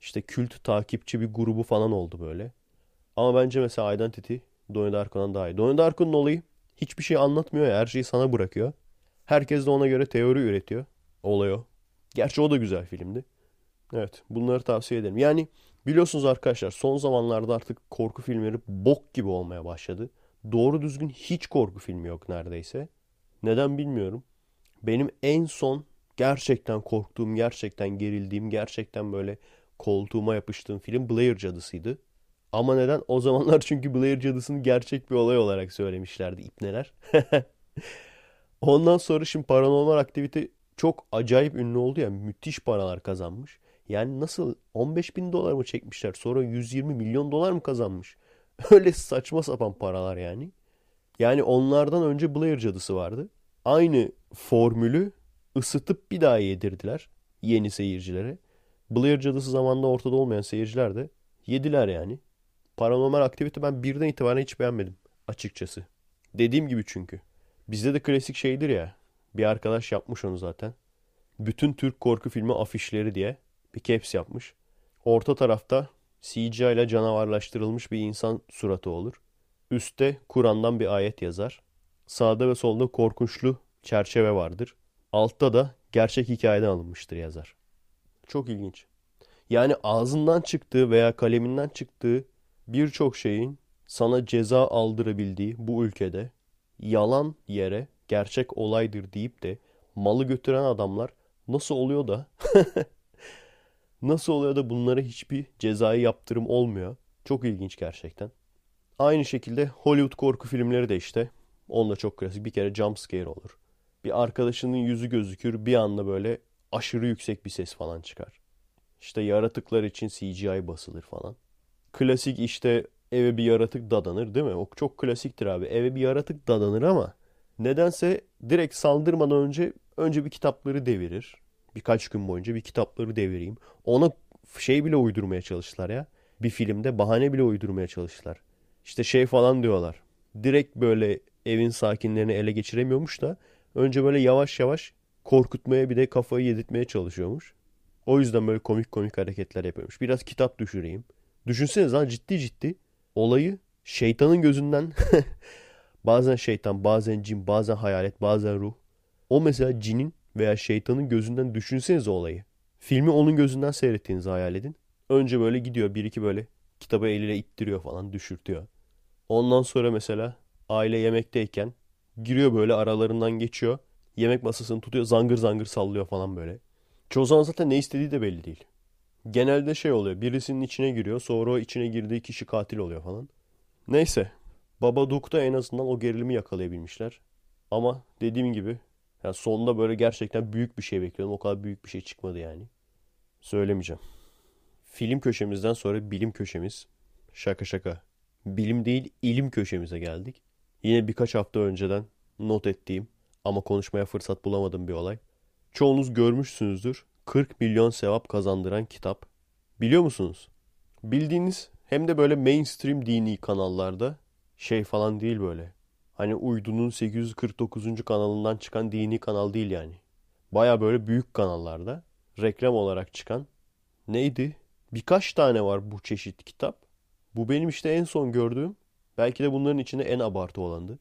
İşte kült takipçi bir grubu falan oldu böyle. Ama bence mesela Identity Donnie Darko'dan daha iyi. Donnie Darko'nun olayı hiçbir şey anlatmıyor ya. Her şeyi sana bırakıyor. Herkes de ona göre teori üretiyor. Olay o. Gerçi o da güzel filmdi. Evet bunları tavsiye ederim. Yani biliyorsunuz arkadaşlar son zamanlarda artık korku filmleri bok gibi olmaya başladı. Doğru düzgün hiç korku filmi yok neredeyse. Neden bilmiyorum. Benim en son gerçekten korktuğum, gerçekten gerildiğim, gerçekten böyle koltuğuma yapıştığım film Blair Cadısı'ydı. Ama neden? O zamanlar çünkü Blair Cadısı'nı gerçek bir olay olarak söylemişlerdi ipneler. Ondan sonra şimdi paranormal aktivite çok acayip ünlü oldu ya. Müthiş paralar kazanmış. Yani nasıl 15 bin dolar mı çekmişler sonra 120 milyon dolar mı kazanmış? Öyle saçma sapan paralar yani. Yani onlardan önce Blair Cadısı vardı. Aynı formülü ısıtıp bir daha yedirdiler yeni seyircilere. Blair Cadısı zamanında ortada olmayan seyirciler de yediler yani. Paranormal aktivite ben birden itibaren hiç beğenmedim açıkçası. Dediğim gibi çünkü. Bizde de klasik şeydir ya. Bir arkadaş yapmış onu zaten. Bütün Türk korku filmi afişleri diye bir caps yapmış. Orta tarafta CGI ile canavarlaştırılmış bir insan suratı olur. Üste Kur'an'dan bir ayet yazar. Sağda ve solda korkunçlu çerçeve vardır. Altta da gerçek hikayeden alınmıştır yazar. Çok ilginç. Yani ağzından çıktığı veya kaleminden çıktığı birçok şeyin sana ceza aldırabildiği bu ülkede yalan yere gerçek olaydır deyip de malı götüren adamlar nasıl oluyor da nasıl oluyor da bunlara hiçbir cezai yaptırım olmuyor. Çok ilginç gerçekten. Aynı şekilde Hollywood korku filmleri de işte. Onunla çok klasik. Bir kere jump scare olur. Bir arkadaşının yüzü gözükür bir anda böyle aşırı yüksek bir ses falan çıkar. İşte yaratıklar için CGI basılır falan. Klasik işte eve bir yaratık dadanır değil mi? O çok klasiktir abi. Eve bir yaratık dadanır ama nedense direkt saldırmadan önce önce bir kitapları devirir. Birkaç gün boyunca bir kitapları devireyim. Ona şey bile uydurmaya çalıştılar ya. Bir filmde bahane bile uydurmaya çalıştılar. İşte şey falan diyorlar. Direkt böyle evin sakinlerini ele geçiremiyormuş da önce böyle yavaş yavaş korkutmaya bir de kafayı yedirtmeye çalışıyormuş. O yüzden böyle komik komik hareketler yapıyormuş. Biraz kitap düşüreyim. Düşünsenize lan ciddi ciddi olayı şeytanın gözünden bazen şeytan, bazen cin, bazen hayalet, bazen ruh. O mesela cinin veya şeytanın gözünden düşünsenize olayı. Filmi onun gözünden seyrettiğinizi hayal edin. Önce böyle gidiyor bir iki böyle kitabı eliyle ittiriyor falan düşürtüyor. Ondan sonra mesela aile yemekteyken giriyor böyle aralarından geçiyor. Yemek masasını tutuyor zangır zangır sallıyor falan böyle. Çoğu zaman zaten ne istediği de belli değil. Genelde şey oluyor birisinin içine giriyor sonra o içine girdiği kişi katil oluyor falan. Neyse Babadook'ta en azından o gerilimi yakalayabilmişler. Ama dediğim gibi yani sonunda böyle gerçekten büyük bir şey bekliyordum. O kadar büyük bir şey çıkmadı yani. Söylemeyeceğim. Film köşemizden sonra bilim köşemiz. Şaka şaka. Bilim değil ilim köşemize geldik. Yine birkaç hafta önceden not ettiğim ama konuşmaya fırsat bulamadığım bir olay. Çoğunuz görmüşsünüzdür. 40 milyon sevap kazandıran kitap. Biliyor musunuz? Bildiğiniz hem de böyle mainstream dini kanallarda şey falan değil böyle. Hani uydunun 849. kanalından çıkan dini kanal değil yani. Baya böyle büyük kanallarda reklam olarak çıkan neydi? Birkaç tane var bu çeşit kitap. Bu benim işte en son gördüğüm. Belki de bunların içinde en abartı olandı.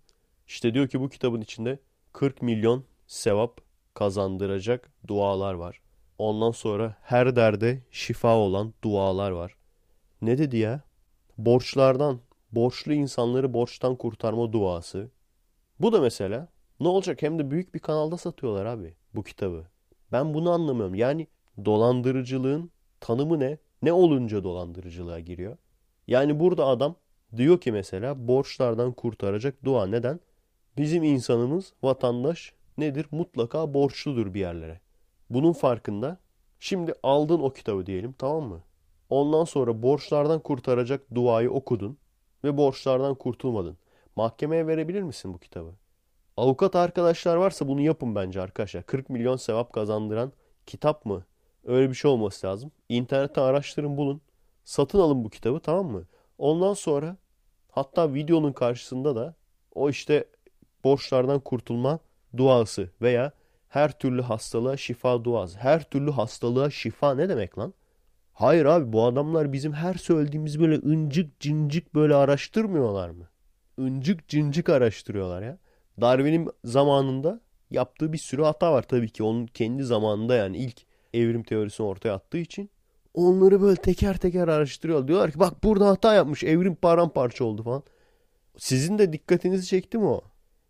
İşte diyor ki bu kitabın içinde 40 milyon sevap kazandıracak dualar var. Ondan sonra her derde şifa olan dualar var. Ne dedi ya? Borçlardan, borçlu insanları borçtan kurtarma duası. Bu da mesela ne olacak hem de büyük bir kanalda satıyorlar abi bu kitabı. Ben bunu anlamıyorum. Yani dolandırıcılığın tanımı ne? Ne olunca dolandırıcılığa giriyor? Yani burada adam diyor ki mesela borçlardan kurtaracak dua. Neden? Bizim insanımız, vatandaş nedir? Mutlaka borçludur bir yerlere. Bunun farkında. Şimdi aldın o kitabı diyelim tamam mı? Ondan sonra borçlardan kurtaracak duayı okudun ve borçlardan kurtulmadın. Mahkemeye verebilir misin bu kitabı? Avukat arkadaşlar varsa bunu yapın bence arkadaşlar. 40 milyon sevap kazandıran kitap mı? Öyle bir şey olması lazım. İnternette araştırın bulun. Satın alın bu kitabı tamam mı? Ondan sonra hatta videonun karşısında da o işte borçlardan kurtulma duası veya her türlü hastalığa şifa duası. Her türlü hastalığa şifa ne demek lan? Hayır abi bu adamlar bizim her söylediğimiz böyle ıncık cincik böyle araştırmıyorlar mı? Incik cincik araştırıyorlar ya. Darwin'in zamanında yaptığı bir sürü hata var tabii ki. Onun kendi zamanında yani ilk evrim teorisini ortaya attığı için. Onları böyle teker teker araştırıyor. Diyorlar ki bak burada hata yapmış. Evrim paramparça oldu falan. Sizin de dikkatinizi çekti mi o?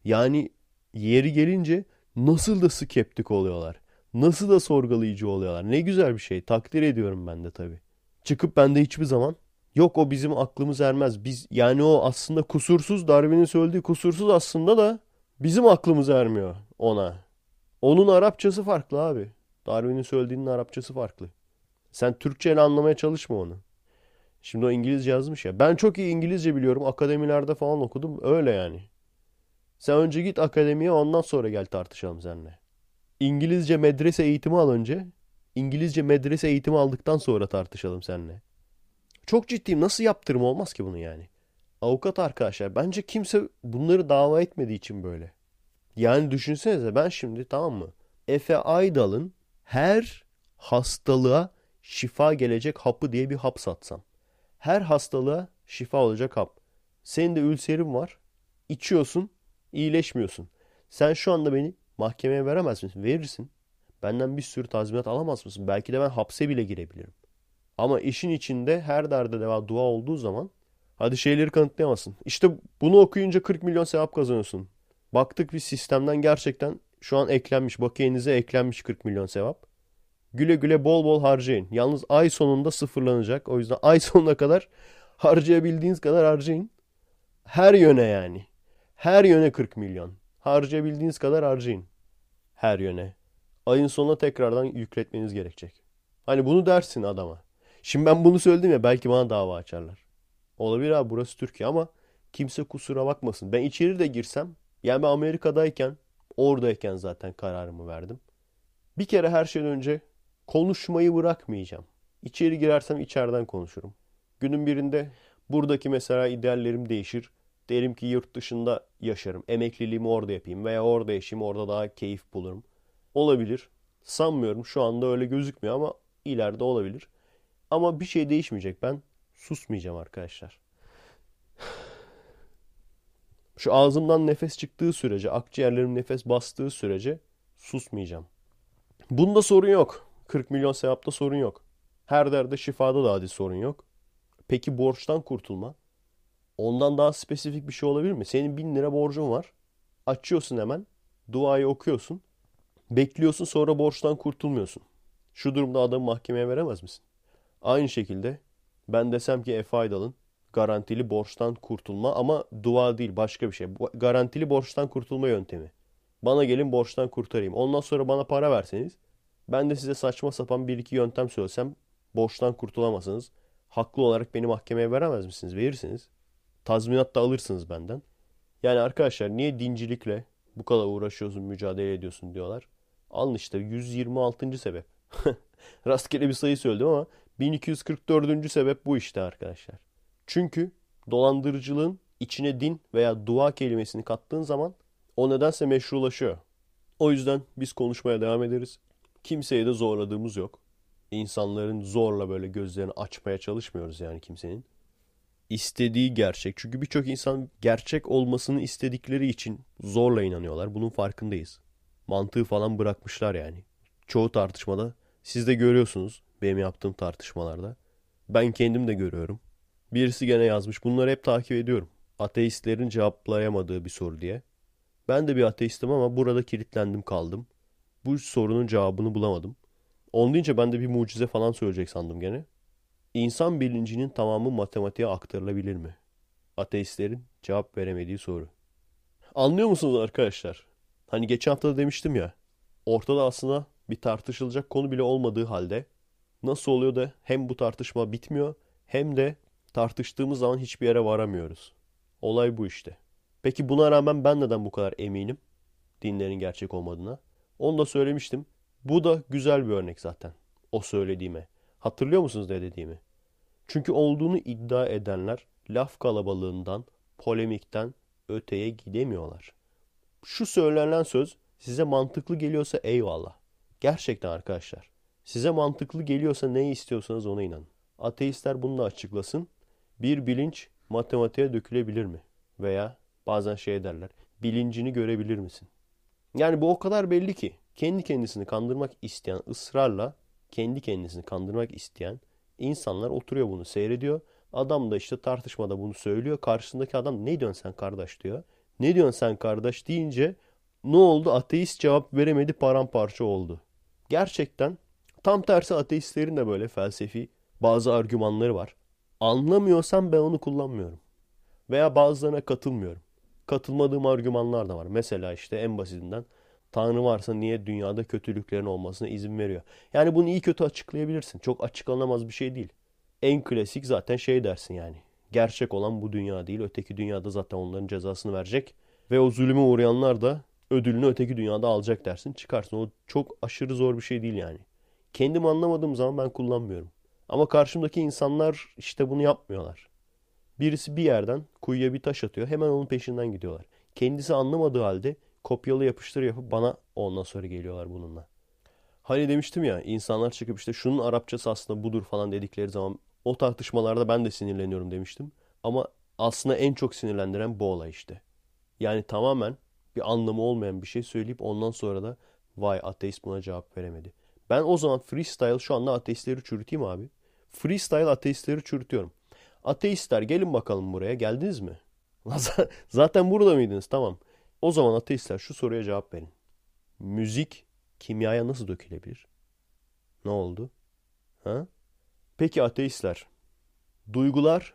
Yani yeri gelince nasıl da skeptik oluyorlar. Nasıl da sorgulayıcı oluyorlar. Ne güzel bir şey. Takdir ediyorum ben de tabii. Çıkıp ben de hiçbir zaman yok o bizim aklımız ermez. Biz yani o aslında kusursuz Darwin'in söylediği kusursuz aslında da bizim aklımız ermiyor ona. Onun Arapçası farklı abi. Darwin'in söylediğinin Arapçası farklı. Sen Türkçe ile anlamaya çalışma onu. Şimdi o İngilizce yazmış ya. Ben çok iyi İngilizce biliyorum. Akademilerde falan okudum. Öyle yani. Sen önce git akademiye ondan sonra gel tartışalım seninle. İngilizce medrese eğitimi al önce. İngilizce medrese eğitimi aldıktan sonra tartışalım seninle. Çok ciddiyim. Nasıl yaptırım olmaz ki bunu yani? Avukat arkadaşlar bence kimse bunları dava etmediği için böyle. Yani düşünsenize ben şimdi tamam mı? Efe Aydal'ın her hastalığa şifa gelecek hapı diye bir hap satsam. Her hastalığa şifa olacak hap. Senin de ülserin var. İçiyorsun, iyileşmiyorsun. Sen şu anda beni mahkemeye veremez misin? Verirsin. Benden bir sürü tazminat alamaz mısın? Belki de ben hapse bile girebilirim. Ama işin içinde her derde deva dua olduğu zaman hadi şeyleri kanıtlayamazsın. İşte bunu okuyunca 40 milyon sevap kazanıyorsun. Baktık bir sistemden gerçekten şu an eklenmiş. Bakiyenize eklenmiş 40 milyon sevap. Güle güle bol bol harcayın. Yalnız ay sonunda sıfırlanacak. O yüzden ay sonuna kadar harcayabildiğiniz kadar harcayın. Her yöne yani. Her yöne 40 milyon. Harcayabildiğiniz kadar harcayın. her yöne. Ayın sonuna tekrardan yükletmeniz gerekecek. Hani bunu dersin adama. Şimdi ben bunu söyledim ya belki bana dava açarlar. Olabilir abi burası Türkiye ama kimse kusura bakmasın. Ben içeri de girsem yani ben Amerika'dayken oradayken zaten kararımı verdim. Bir kere her şeyden önce konuşmayı bırakmayacağım. İçeri girersem içeriden konuşurum. Günün birinde buradaki mesela ideallerim değişir. Derim ki yurt dışında yaşarım. Emekliliğimi orada yapayım veya orada yaşayayım. Orada daha keyif bulurum. Olabilir. Sanmıyorum. Şu anda öyle gözükmüyor ama ileride olabilir. Ama bir şey değişmeyecek. Ben susmayacağım arkadaşlar. Şu ağzımdan nefes çıktığı sürece, akciğerlerim nefes bastığı sürece susmayacağım. Bunda sorun yok. 40 milyon sevapta sorun yok. Her derde şifada da hadi sorun yok. Peki borçtan kurtulma? Ondan daha spesifik bir şey olabilir mi? Senin 1000 lira borcun var. Açıyorsun hemen. Duayı okuyorsun. Bekliyorsun sonra borçtan kurtulmuyorsun. Şu durumda adamı mahkemeye veremez misin? Aynı şekilde ben desem ki Efe Aydal'ın garantili borçtan kurtulma ama dua değil başka bir şey. Garantili borçtan kurtulma yöntemi. Bana gelin borçtan kurtarayım. Ondan sonra bana para verseniz ben de size saçma sapan bir iki yöntem söylesem borçtan kurtulamazsınız. Haklı olarak beni mahkemeye veremez misiniz? Verirsiniz. Tazminat da alırsınız benden. Yani arkadaşlar niye dincilikle bu kadar uğraşıyorsun, mücadele ediyorsun diyorlar. Alın işte 126. sebep. Rastgele bir sayı söyledim ama 1244. sebep bu işte arkadaşlar. Çünkü dolandırıcılığın içine din veya dua kelimesini kattığın zaman o nedense meşrulaşıyor. O yüzden biz konuşmaya devam ederiz. Kimseye de zorladığımız yok. İnsanların zorla böyle gözlerini açmaya çalışmıyoruz yani kimsenin. İstediği gerçek. Çünkü birçok insan gerçek olmasını istedikleri için zorla inanıyorlar. Bunun farkındayız. Mantığı falan bırakmışlar yani. Çoğu tartışmada siz de görüyorsunuz benim yaptığım tartışmalarda. Ben kendim de görüyorum. Birisi gene yazmış. Bunları hep takip ediyorum. Ateistlerin cevaplayamadığı bir soru diye. Ben de bir ateistim ama burada kilitlendim kaldım. Bu sorunun cevabını bulamadım. Onun deyince ben de bir mucize falan söyleyecek sandım gene. İnsan bilincinin tamamı matematiğe aktarılabilir mi? Ateistlerin cevap veremediği soru. Anlıyor musunuz arkadaşlar? Hani geçen hafta da demiştim ya. Ortada aslında bir tartışılacak konu bile olmadığı halde nasıl oluyor da hem bu tartışma bitmiyor hem de tartıştığımız zaman hiçbir yere varamıyoruz. Olay bu işte. Peki buna rağmen ben neden bu kadar eminim dinlerin gerçek olmadığına? Onu da söylemiştim. Bu da güzel bir örnek zaten. O söylediğime. Hatırlıyor musunuz ne dediğimi? Çünkü olduğunu iddia edenler laf kalabalığından, polemikten öteye gidemiyorlar. Şu söylenen söz size mantıklı geliyorsa eyvallah. Gerçekten arkadaşlar. Size mantıklı geliyorsa ne istiyorsanız ona inanın. Ateistler bunu da açıklasın. Bir bilinç matematiğe dökülebilir mi? Veya bazen şey derler. Bilincini görebilir misin? Yani bu o kadar belli ki kendi kendisini kandırmak isteyen ısrarla kendi kendisini kandırmak isteyen insanlar oturuyor bunu seyrediyor. Adam da işte tartışmada bunu söylüyor. Karşısındaki adam ne diyorsun sen kardeş diyor. Ne diyorsun sen kardeş deyince ne oldu? Ateist cevap veremedi paramparça oldu. Gerçekten tam tersi ateistlerin de böyle felsefi bazı argümanları var. Anlamıyorsam ben onu kullanmıyorum. Veya bazılarına katılmıyorum. Katılmadığım argümanlar da var. Mesela işte en basitinden Tanrı varsa niye dünyada kötülüklerin olmasına izin veriyor? Yani bunu iyi kötü açıklayabilirsin. Çok açıklanamaz bir şey değil. En klasik zaten şey dersin yani. Gerçek olan bu dünya değil. Öteki dünyada zaten onların cezasını verecek. Ve o zulüme uğrayanlar da ödülünü öteki dünyada alacak dersin. Çıkarsın. O çok aşırı zor bir şey değil yani. Kendim anlamadığım zaman ben kullanmıyorum. Ama karşımdaki insanlar işte bunu yapmıyorlar. Birisi bir yerden kuyuya bir taş atıyor. Hemen onun peşinden gidiyorlar. Kendisi anlamadığı halde kopyalı yapıştır yapıp bana ondan sonra geliyorlar bununla. Hani demiştim ya insanlar çıkıp işte şunun Arapçası aslında budur falan dedikleri zaman o tartışmalarda ben de sinirleniyorum demiştim. Ama aslında en çok sinirlendiren bu olay işte. Yani tamamen bir anlamı olmayan bir şey söyleyip ondan sonra da vay ateist buna cevap veremedi. Ben o zaman freestyle şu anda ateistleri çürüteyim abi. Freestyle ateistleri çürütüyorum. Ateistler gelin bakalım buraya. Geldiniz mi? Zaten burada mıydınız? Tamam. O zaman ateistler şu soruya cevap verin. Müzik kimyaya nasıl dökülebilir? Ne oldu? Ha? Peki ateistler, duygular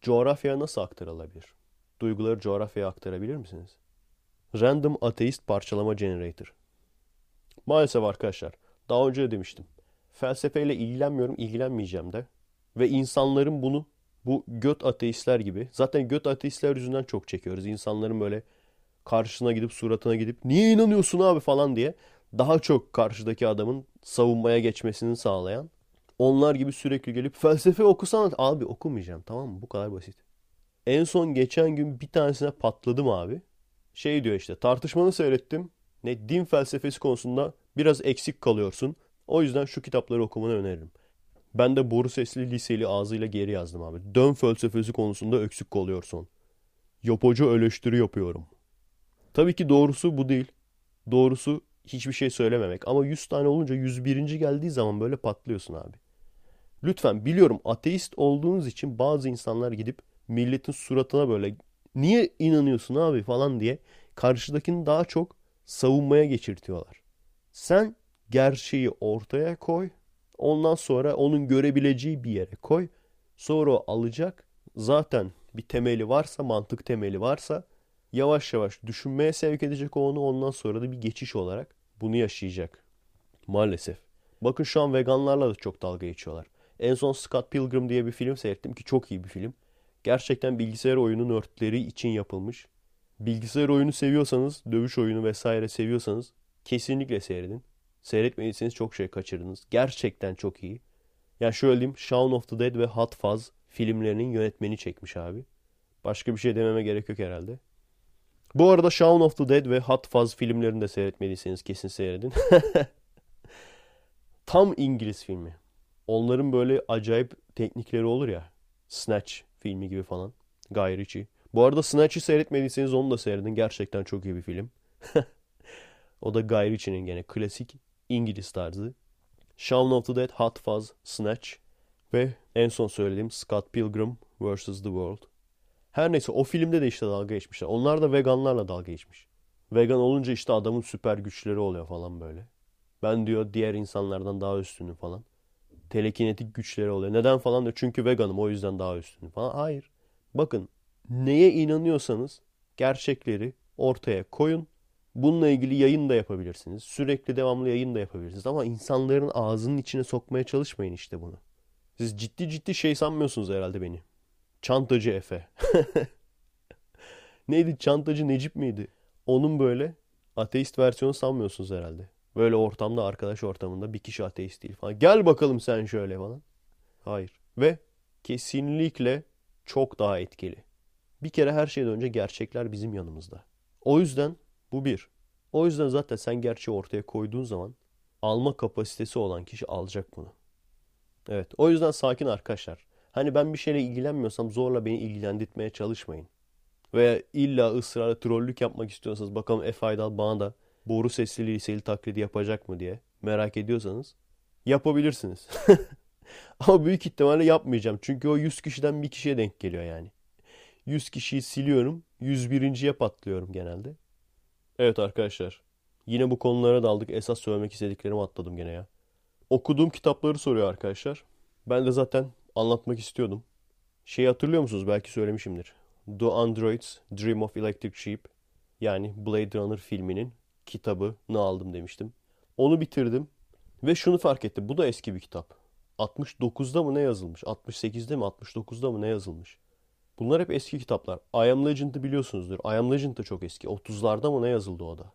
coğrafyaya nasıl aktarılabilir? Duyguları coğrafyaya aktarabilir misiniz? Random Ateist Parçalama Generator. Maalesef arkadaşlar. Daha önce de demiştim. Felsefeyle ilgilenmiyorum, ilgilenmeyeceğim de. Ve insanların bunu bu göt ateistler gibi. Zaten göt ateistler yüzünden çok çekiyoruz. İnsanların böyle karşısına gidip suratına gidip niye inanıyorsun abi falan diye daha çok karşıdaki adamın savunmaya geçmesini sağlayan onlar gibi sürekli gelip felsefe okusana abi okumayacağım tamam mı bu kadar basit. En son geçen gün bir tanesine patladım abi. Şey diyor işte tartışmanı seyrettim. Ne din felsefesi konusunda biraz eksik kalıyorsun. O yüzden şu kitapları okumanı öneririm. Ben de boru sesli liseli ağzıyla geri yazdım abi. Dön felsefesi konusunda eksik kalıyorsun. Yapıcı eleştiri yapıyorum. Tabii ki doğrusu bu değil. Doğrusu hiçbir şey söylememek. Ama 100 tane olunca 101. geldiği zaman böyle patlıyorsun abi. Lütfen biliyorum ateist olduğunuz için bazı insanlar gidip milletin suratına böyle niye inanıyorsun abi falan diye karşıdakini daha çok savunmaya geçirtiyorlar. Sen gerçeği ortaya koy. Ondan sonra onun görebileceği bir yere koy. Sonra o alacak. Zaten bir temeli varsa, mantık temeli varsa yavaş yavaş düşünmeye sevk edecek onu. Ondan sonra da bir geçiş olarak bunu yaşayacak. Maalesef. Bakın şu an veganlarla da çok dalga geçiyorlar. En son Scott Pilgrim diye bir film seyrettim ki çok iyi bir film. Gerçekten bilgisayar oyunu nörtleri için yapılmış. Bilgisayar oyunu seviyorsanız, dövüş oyunu vesaire seviyorsanız kesinlikle seyredin. Seyretmediyseniz çok şey kaçırdınız. Gerçekten çok iyi. Yani şöyle diyeyim, Shaun of the Dead ve Hot Fuzz filmlerinin yönetmeni çekmiş abi. Başka bir şey dememe gerek yok herhalde. Bu arada Shaun of the Dead ve Hot Fuzz filmlerini de seyretmediyseniz kesin seyredin. Tam İngiliz filmi. Onların böyle acayip teknikleri olur ya. Snatch filmi gibi falan. Guy Ritchie. Bu arada Snatch'ı seyretmediyseniz onu da seyredin. Gerçekten çok iyi bir film. o da Guy Ritchie'nin gene klasik İngiliz tarzı. Shaun of the Dead, Hot Fuzz, Snatch ve en son söylediğim Scott Pilgrim vs. The World. Her neyse o filmde de işte dalga geçmişler. Onlar da veganlarla dalga geçmiş. Vegan olunca işte adamın süper güçleri oluyor falan böyle. Ben diyor diğer insanlardan daha üstünüm falan. Telekinetik güçleri oluyor. Neden falan diyor. Çünkü veganım o yüzden daha üstünüm falan. Hayır. Bakın neye inanıyorsanız gerçekleri ortaya koyun. Bununla ilgili yayın da yapabilirsiniz. Sürekli devamlı yayın da yapabilirsiniz. Ama insanların ağzının içine sokmaya çalışmayın işte bunu. Siz ciddi ciddi şey sanmıyorsunuz herhalde beni. Çantacı Efe. Neydi? Çantacı Necip miydi? Onun böyle ateist versiyonu sanmıyorsunuz herhalde. Böyle ortamda, arkadaş ortamında bir kişi ateist değil falan. Gel bakalım sen şöyle falan. Hayır. Ve kesinlikle çok daha etkili. Bir kere her şeyden önce gerçekler bizim yanımızda. O yüzden bu bir. O yüzden zaten sen gerçeği ortaya koyduğun zaman alma kapasitesi olan kişi alacak bunu. Evet. O yüzden sakin arkadaşlar. Hani ben bir şeyle ilgilenmiyorsam zorla beni ilgilendirmeye çalışmayın. Veya illa ısrarla trollük yapmak istiyorsanız bakalım F. Aydal bana da boru sesli liseli taklidi yapacak mı diye merak ediyorsanız yapabilirsiniz. Ama büyük ihtimalle yapmayacağım. Çünkü o 100 kişiden bir kişiye denk geliyor yani. 100 kişiyi siliyorum. 101.ye patlıyorum genelde. Evet arkadaşlar. Yine bu konulara daldık. Esas söylemek istediklerimi atladım gene ya. Okuduğum kitapları soruyor arkadaşlar. Ben de zaten anlatmak istiyordum. Şeyi hatırlıyor musunuz? Belki söylemişimdir. The Androids Dream of Electric Sheep yani Blade Runner filminin kitabını aldım demiştim. Onu bitirdim ve şunu fark ettim. Bu da eski bir kitap. 69'da mı ne yazılmış? 68'de mi 69'da mı ne yazılmış? Bunlar hep eski kitaplar. I Am Legend'ı biliyorsunuzdur. I Am Legend da çok eski. 30'larda mı ne yazıldı o da?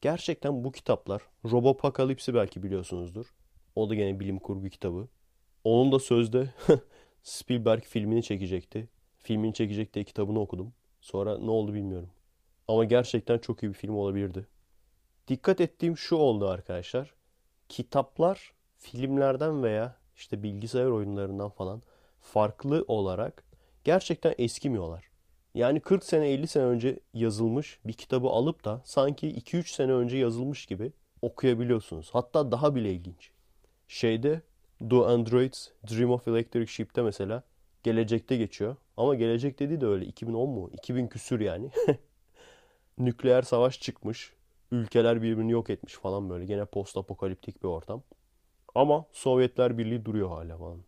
Gerçekten bu kitaplar Robopakalips'i belki biliyorsunuzdur. O da gene bilim kurgu kitabı. Onun da sözde Spielberg filmini çekecekti. Filmini çekecek diye kitabını okudum. Sonra ne oldu bilmiyorum. Ama gerçekten çok iyi bir film olabilirdi. Dikkat ettiğim şu oldu arkadaşlar. Kitaplar filmlerden veya işte bilgisayar oyunlarından falan farklı olarak gerçekten eskimiyorlar. Yani 40 sene 50 sene önce yazılmış bir kitabı alıp da sanki 2-3 sene önce yazılmış gibi okuyabiliyorsunuz. Hatta daha bile ilginç. Şeyde The Androids Dream of Electric Sheep'te mesela gelecekte geçiyor. Ama gelecek dediği de öyle 2010 mu? 2000 küsür yani. Nükleer savaş çıkmış. Ülkeler birbirini yok etmiş falan böyle. Gene post apokaliptik bir ortam. Ama Sovyetler Birliği duruyor hala falan.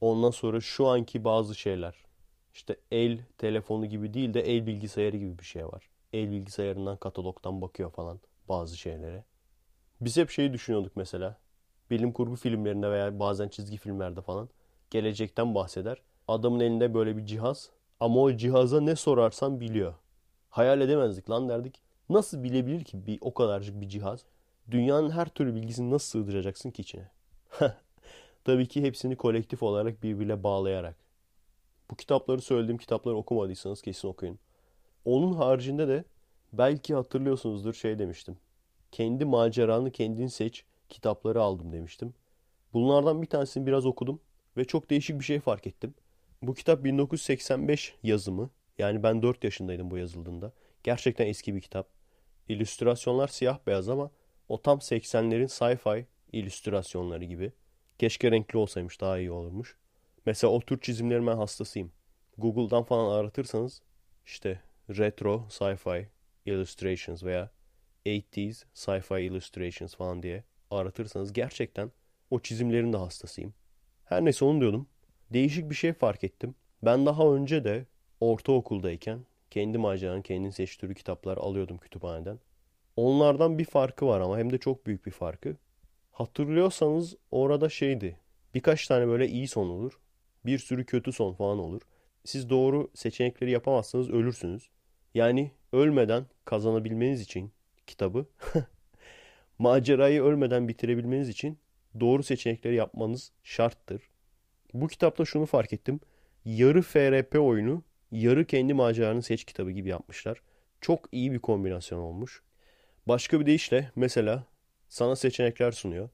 Ondan sonra şu anki bazı şeyler. İşte el telefonu gibi değil de el bilgisayarı gibi bir şey var. El bilgisayarından katalogdan bakıyor falan bazı şeylere. Biz hep şeyi düşünüyorduk mesela. Bilim kurgu filmlerinde veya bazen çizgi filmlerde falan gelecekten bahseder. Adamın elinde böyle bir cihaz ama o cihaza ne sorarsan biliyor. Hayal edemezdik lan derdik. Nasıl bilebilir ki bir o kadarcık bir cihaz? Dünyanın her türlü bilgisini nasıl sığdıracaksın ki içine? Tabii ki hepsini kolektif olarak birbirine bağlayarak. Bu kitapları söylediğim kitapları okumadıysanız kesin okuyun. Onun haricinde de belki hatırlıyorsunuzdur şey demiştim. Kendi maceranı kendin seç kitapları aldım demiştim. Bunlardan bir tanesini biraz okudum ve çok değişik bir şey fark ettim. Bu kitap 1985 yazımı. Yani ben 4 yaşındaydım bu yazıldığında. Gerçekten eski bir kitap. İllüstrasyonlar siyah beyaz ama o tam 80'lerin sci-fi illüstrasyonları gibi. Keşke renkli olsaymış daha iyi olurmuş. Mesela o tür çizimlerin hastasıyım. Google'dan falan aratırsanız işte retro sci-fi illustrations veya 80s sci-fi illustrations falan diye aratırsanız gerçekten o çizimlerin de hastasıyım. Her neyse onu diyordum. Değişik bir şey fark ettim. Ben daha önce de ortaokuldayken kendi maceranın kendin seçtiği kitaplar alıyordum kütüphaneden. Onlardan bir farkı var ama hem de çok büyük bir farkı. Hatırlıyorsanız orada şeydi. Birkaç tane böyle iyi son olur. Bir sürü kötü son falan olur. Siz doğru seçenekleri yapamazsanız ölürsünüz. Yani ölmeden kazanabilmeniz için kitabı macerayı ölmeden bitirebilmeniz için doğru seçenekleri yapmanız şarttır. Bu kitapta şunu fark ettim. Yarı FRP oyunu, yarı kendi maceranın seç kitabı gibi yapmışlar. Çok iyi bir kombinasyon olmuş. Başka bir deyişle mesela sana seçenekler sunuyor.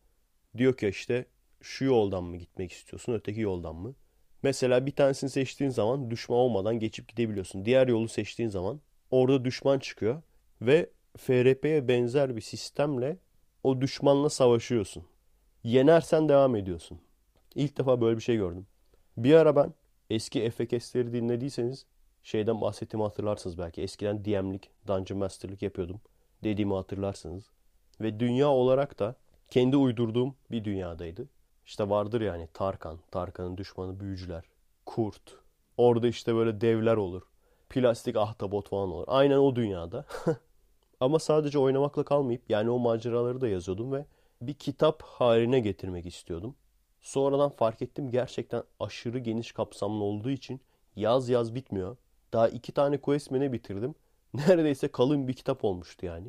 Diyor ki işte şu yoldan mı gitmek istiyorsun, öteki yoldan mı? Mesela bir tanesini seçtiğin zaman düşman olmadan geçip gidebiliyorsun. Diğer yolu seçtiğin zaman orada düşman çıkıyor ve FRP'ye benzer bir sistemle o düşmanla savaşıyorsun. Yenersen devam ediyorsun. İlk defa böyle bir şey gördüm. Bir ara ben eski FKS'leri dinlediyseniz şeyden bahsettiğimi hatırlarsınız belki. Eskiden DM'lik, Dungeon Master'lık yapıyordum. Dediğimi hatırlarsınız. Ve dünya olarak da kendi uydurduğum bir dünyadaydı. İşte vardır yani Tarkan, Tarkan'ın düşmanı büyücüler, kurt. Orada işte böyle devler olur. Plastik ahtapot falan olur. Aynen o dünyada. Ama sadece oynamakla kalmayıp yani o maceraları da yazıyordum ve bir kitap haline getirmek istiyordum. Sonradan fark ettim gerçekten aşırı geniş kapsamlı olduğu için yaz yaz bitmiyor. Daha iki tane quest bitirdim. Neredeyse kalın bir kitap olmuştu yani.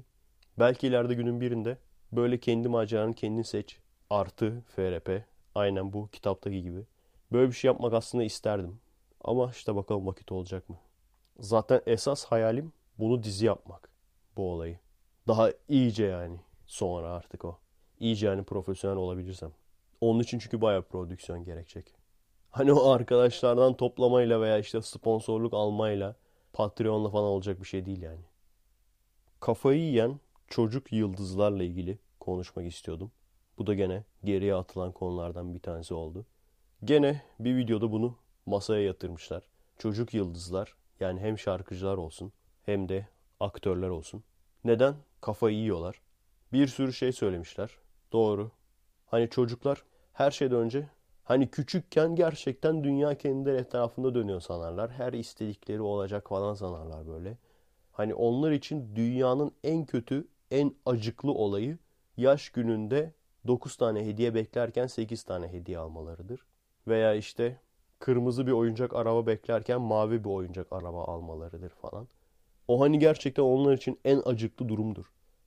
Belki ileride günün birinde böyle kendi maceranı kendin seç. Artı FRP. Aynen bu kitaptaki gibi. Böyle bir şey yapmak aslında isterdim. Ama işte bakalım vakit olacak mı? Zaten esas hayalim bunu dizi yapmak. Bu olayı. Daha iyice yani. Sonra artık o. İyice yani profesyonel olabilirsem. Onun için çünkü bayağı prodüksiyon gerekecek. Hani o arkadaşlardan toplamayla veya işte sponsorluk almayla Patreon'la falan olacak bir şey değil yani. Kafayı yiyen çocuk yıldızlarla ilgili konuşmak istiyordum. Bu da gene geriye atılan konulardan bir tanesi oldu. Gene bir videoda bunu masaya yatırmışlar. Çocuk yıldızlar yani hem şarkıcılar olsun hem de aktörler olsun. Neden? Kafayı yiyorlar. Bir sürü şey söylemişler. Doğru. Hani çocuklar her şeyden önce hani küçükken gerçekten dünya kendileri etrafında dönüyor sanarlar. Her istedikleri olacak falan sanarlar böyle. Hani onlar için dünyanın en kötü, en acıklı olayı yaş gününde 9 tane hediye beklerken 8 tane hediye almalarıdır. Veya işte kırmızı bir oyuncak araba beklerken mavi bir oyuncak araba almalarıdır falan. O hani gerçekten onlar için en acıklı durumdur.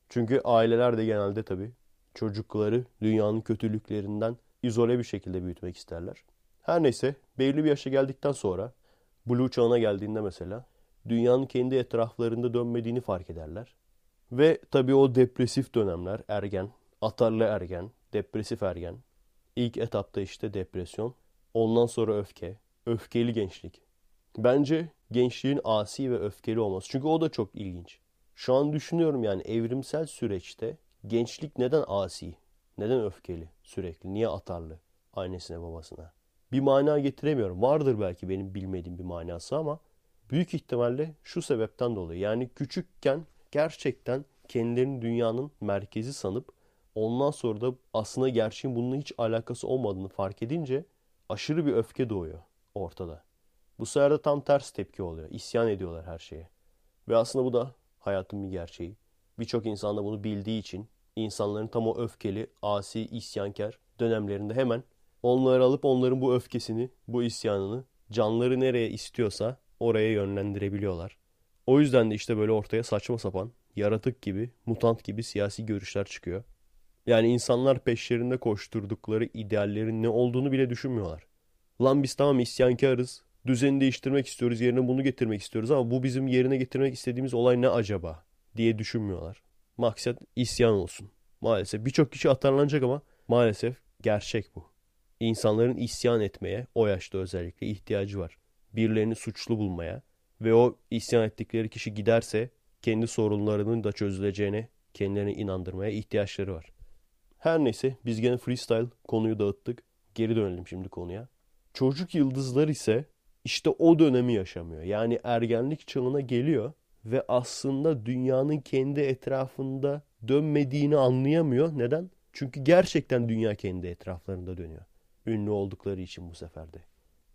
Çünkü aileler de genelde tabii çocukları dünyanın kötülüklerinden izole bir şekilde büyütmek isterler. Her neyse belli bir yaşa geldikten sonra Blue çağına geldiğinde mesela dünyanın kendi etraflarında dönmediğini fark ederler. Ve tabii o depresif dönemler ergen, atarlı ergen, depresif ergen. İlk etapta işte depresyon, ondan sonra öfke, öfkeli gençlik. Bence gençliğin asi ve öfkeli olması. Çünkü o da çok ilginç. Şu an düşünüyorum yani evrimsel süreçte gençlik neden asi? Neden öfkeli sürekli? Niye atarlı annesine babasına? Bir mana getiremiyorum. Vardır belki benim bilmediğim bir manası ama büyük ihtimalle şu sebepten dolayı. Yani küçükken gerçekten kendilerini dünyanın merkezi sanıp ondan sonra da aslında gerçeğin bununla hiç alakası olmadığını fark edince aşırı bir öfke doğuyor ortada. Bu sefer de tam ters tepki oluyor. İsyan ediyorlar her şeye. Ve aslında bu da hayatın bir gerçeği. Birçok insan da bunu bildiği için insanların tam o öfkeli, asi, isyankar dönemlerinde hemen onları alıp onların bu öfkesini, bu isyanını canları nereye istiyorsa oraya yönlendirebiliyorlar. O yüzden de işte böyle ortaya saçma sapan, yaratık gibi, mutant gibi siyasi görüşler çıkıyor. Yani insanlar peşlerinde koşturdukları ideallerin ne olduğunu bile düşünmüyorlar. Lan biz tamam isyankarız, düzeni değiştirmek istiyoruz, yerine bunu getirmek istiyoruz ama bu bizim yerine getirmek istediğimiz olay ne acaba diye düşünmüyorlar. Maksat isyan olsun. Maalesef birçok kişi atarlanacak ama maalesef gerçek bu. İnsanların isyan etmeye o yaşta özellikle ihtiyacı var. Birilerini suçlu bulmaya ve o isyan ettikleri kişi giderse kendi sorunlarının da çözüleceğine kendilerini inandırmaya ihtiyaçları var. Her neyse biz gene freestyle konuyu dağıttık. Geri dönelim şimdi konuya. Çocuk yıldızlar ise işte o dönemi yaşamıyor. Yani ergenlik çağına geliyor ve aslında dünyanın kendi etrafında dönmediğini anlayamıyor. Neden? Çünkü gerçekten dünya kendi etraflarında dönüyor. Ünlü oldukları için bu seferde.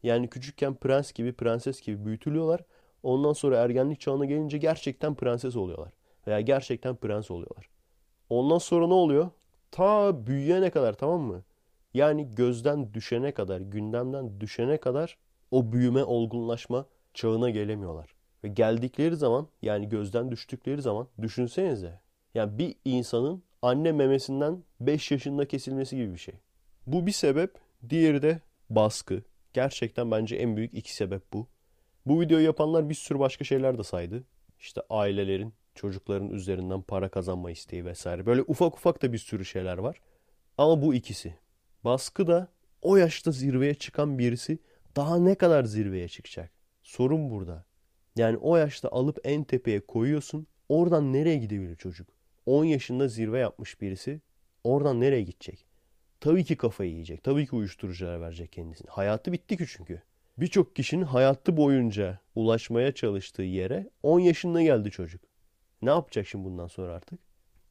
Yani küçükken prens gibi, prenses gibi büyütülüyorlar. Ondan sonra ergenlik çağına gelince gerçekten prenses oluyorlar. Veya gerçekten prens oluyorlar. Ondan sonra ne oluyor? Ta büyüyene kadar tamam mı? Yani gözden düşene kadar, gündemden düşene kadar o büyüme, olgunlaşma çağına gelemiyorlar. Ve geldikleri zaman yani gözden düştükleri zaman düşünsenize. Yani bir insanın anne memesinden 5 yaşında kesilmesi gibi bir şey. Bu bir sebep. Diğeri de baskı. Gerçekten bence en büyük iki sebep bu. Bu videoyu yapanlar bir sürü başka şeyler de saydı. İşte ailelerin çocukların üzerinden para kazanma isteği vesaire. Böyle ufak ufak da bir sürü şeyler var. Ama bu ikisi. Baskı da o yaşta zirveye çıkan birisi daha ne kadar zirveye çıkacak? Sorun burada. Yani o yaşta alıp en tepeye koyuyorsun. Oradan nereye gidebilir çocuk? 10 yaşında zirve yapmış birisi oradan nereye gidecek? Tabii ki kafayı yiyecek. Tabii ki uyuşturuculara verecek kendisini. Hayatı bitti ki çünkü. Birçok kişinin hayatı boyunca ulaşmaya çalıştığı yere 10 yaşında geldi çocuk. Ne yapacak şimdi bundan sonra artık?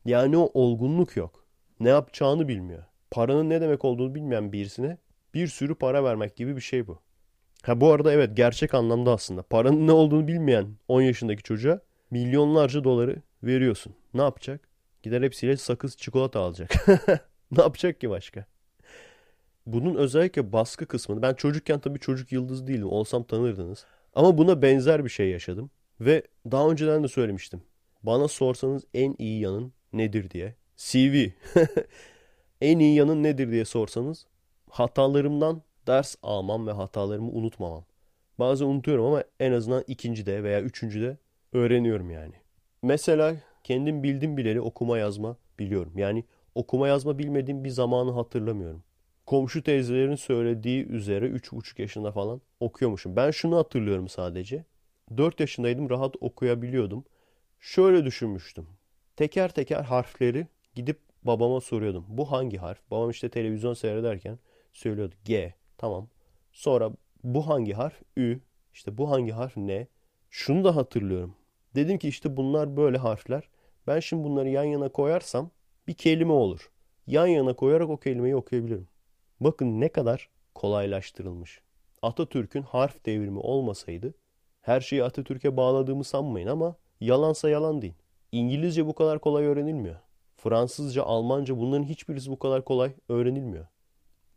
Yani o olgunluk yok. Ne yapacağını bilmiyor. Paranın ne demek olduğunu bilmeyen birisine bir sürü para vermek gibi bir şey bu. Ha bu arada evet gerçek anlamda aslında. Paranın ne olduğunu bilmeyen 10 yaşındaki çocuğa milyonlarca doları veriyorsun. Ne yapacak? Gider hepsiyle sakız çikolata alacak. ne yapacak ki başka? Bunun özellikle baskı kısmını ben çocukken tabii çocuk yıldız değilim. Olsam tanırdınız. Ama buna benzer bir şey yaşadım. Ve daha önceden de söylemiştim. Bana sorsanız en iyi yanın nedir diye. CV. en iyi yanın nedir diye sorsanız hatalarımdan ders almam ve hatalarımı unutmamam. Bazen unutuyorum ama en azından ikincide veya üçüncüde öğreniyorum yani. Mesela kendim bildim bileli okuma yazma biliyorum. Yani okuma yazma bilmediğim bir zamanı hatırlamıyorum. Komşu teyzelerin söylediği üzere 3,5 yaşında falan okuyormuşum. Ben şunu hatırlıyorum sadece. 4 yaşındaydım rahat okuyabiliyordum. Şöyle düşünmüştüm. Teker teker harfleri gidip babama soruyordum. Bu hangi harf? Babam işte televizyon seyrederken söylüyordu. G. Tamam. Sonra bu hangi harf? Ü. İşte bu hangi harf ne? Şunu da hatırlıyorum. Dedim ki işte bunlar böyle harfler. Ben şimdi bunları yan yana koyarsam bir kelime olur. Yan yana koyarak o kelimeyi okuyabilirim. Bakın ne kadar kolaylaştırılmış. Atatürk'ün harf devrimi olmasaydı her şeyi Atatürk'e bağladığımı sanmayın ama yalansa yalan deyin. İngilizce bu kadar kolay öğrenilmiyor. Fransızca, Almanca bunların hiçbirisi bu kadar kolay öğrenilmiyor.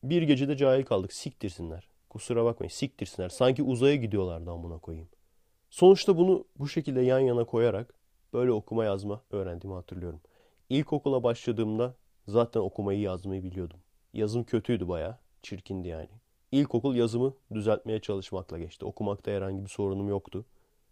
Bir gecede cahil kaldık. Siktirsinler. Kusura bakmayın siktirsinler. Sanki uzaya gidiyorlardı amına koyayım. Sonuçta bunu bu şekilde yan yana koyarak böyle okuma yazma öğrendiğimi hatırlıyorum. İlkokula başladığımda zaten okumayı yazmayı biliyordum. Yazım kötüydü baya. Çirkindi yani. İlkokul yazımı düzeltmeye çalışmakla geçti. Okumakta herhangi bir sorunum yoktu.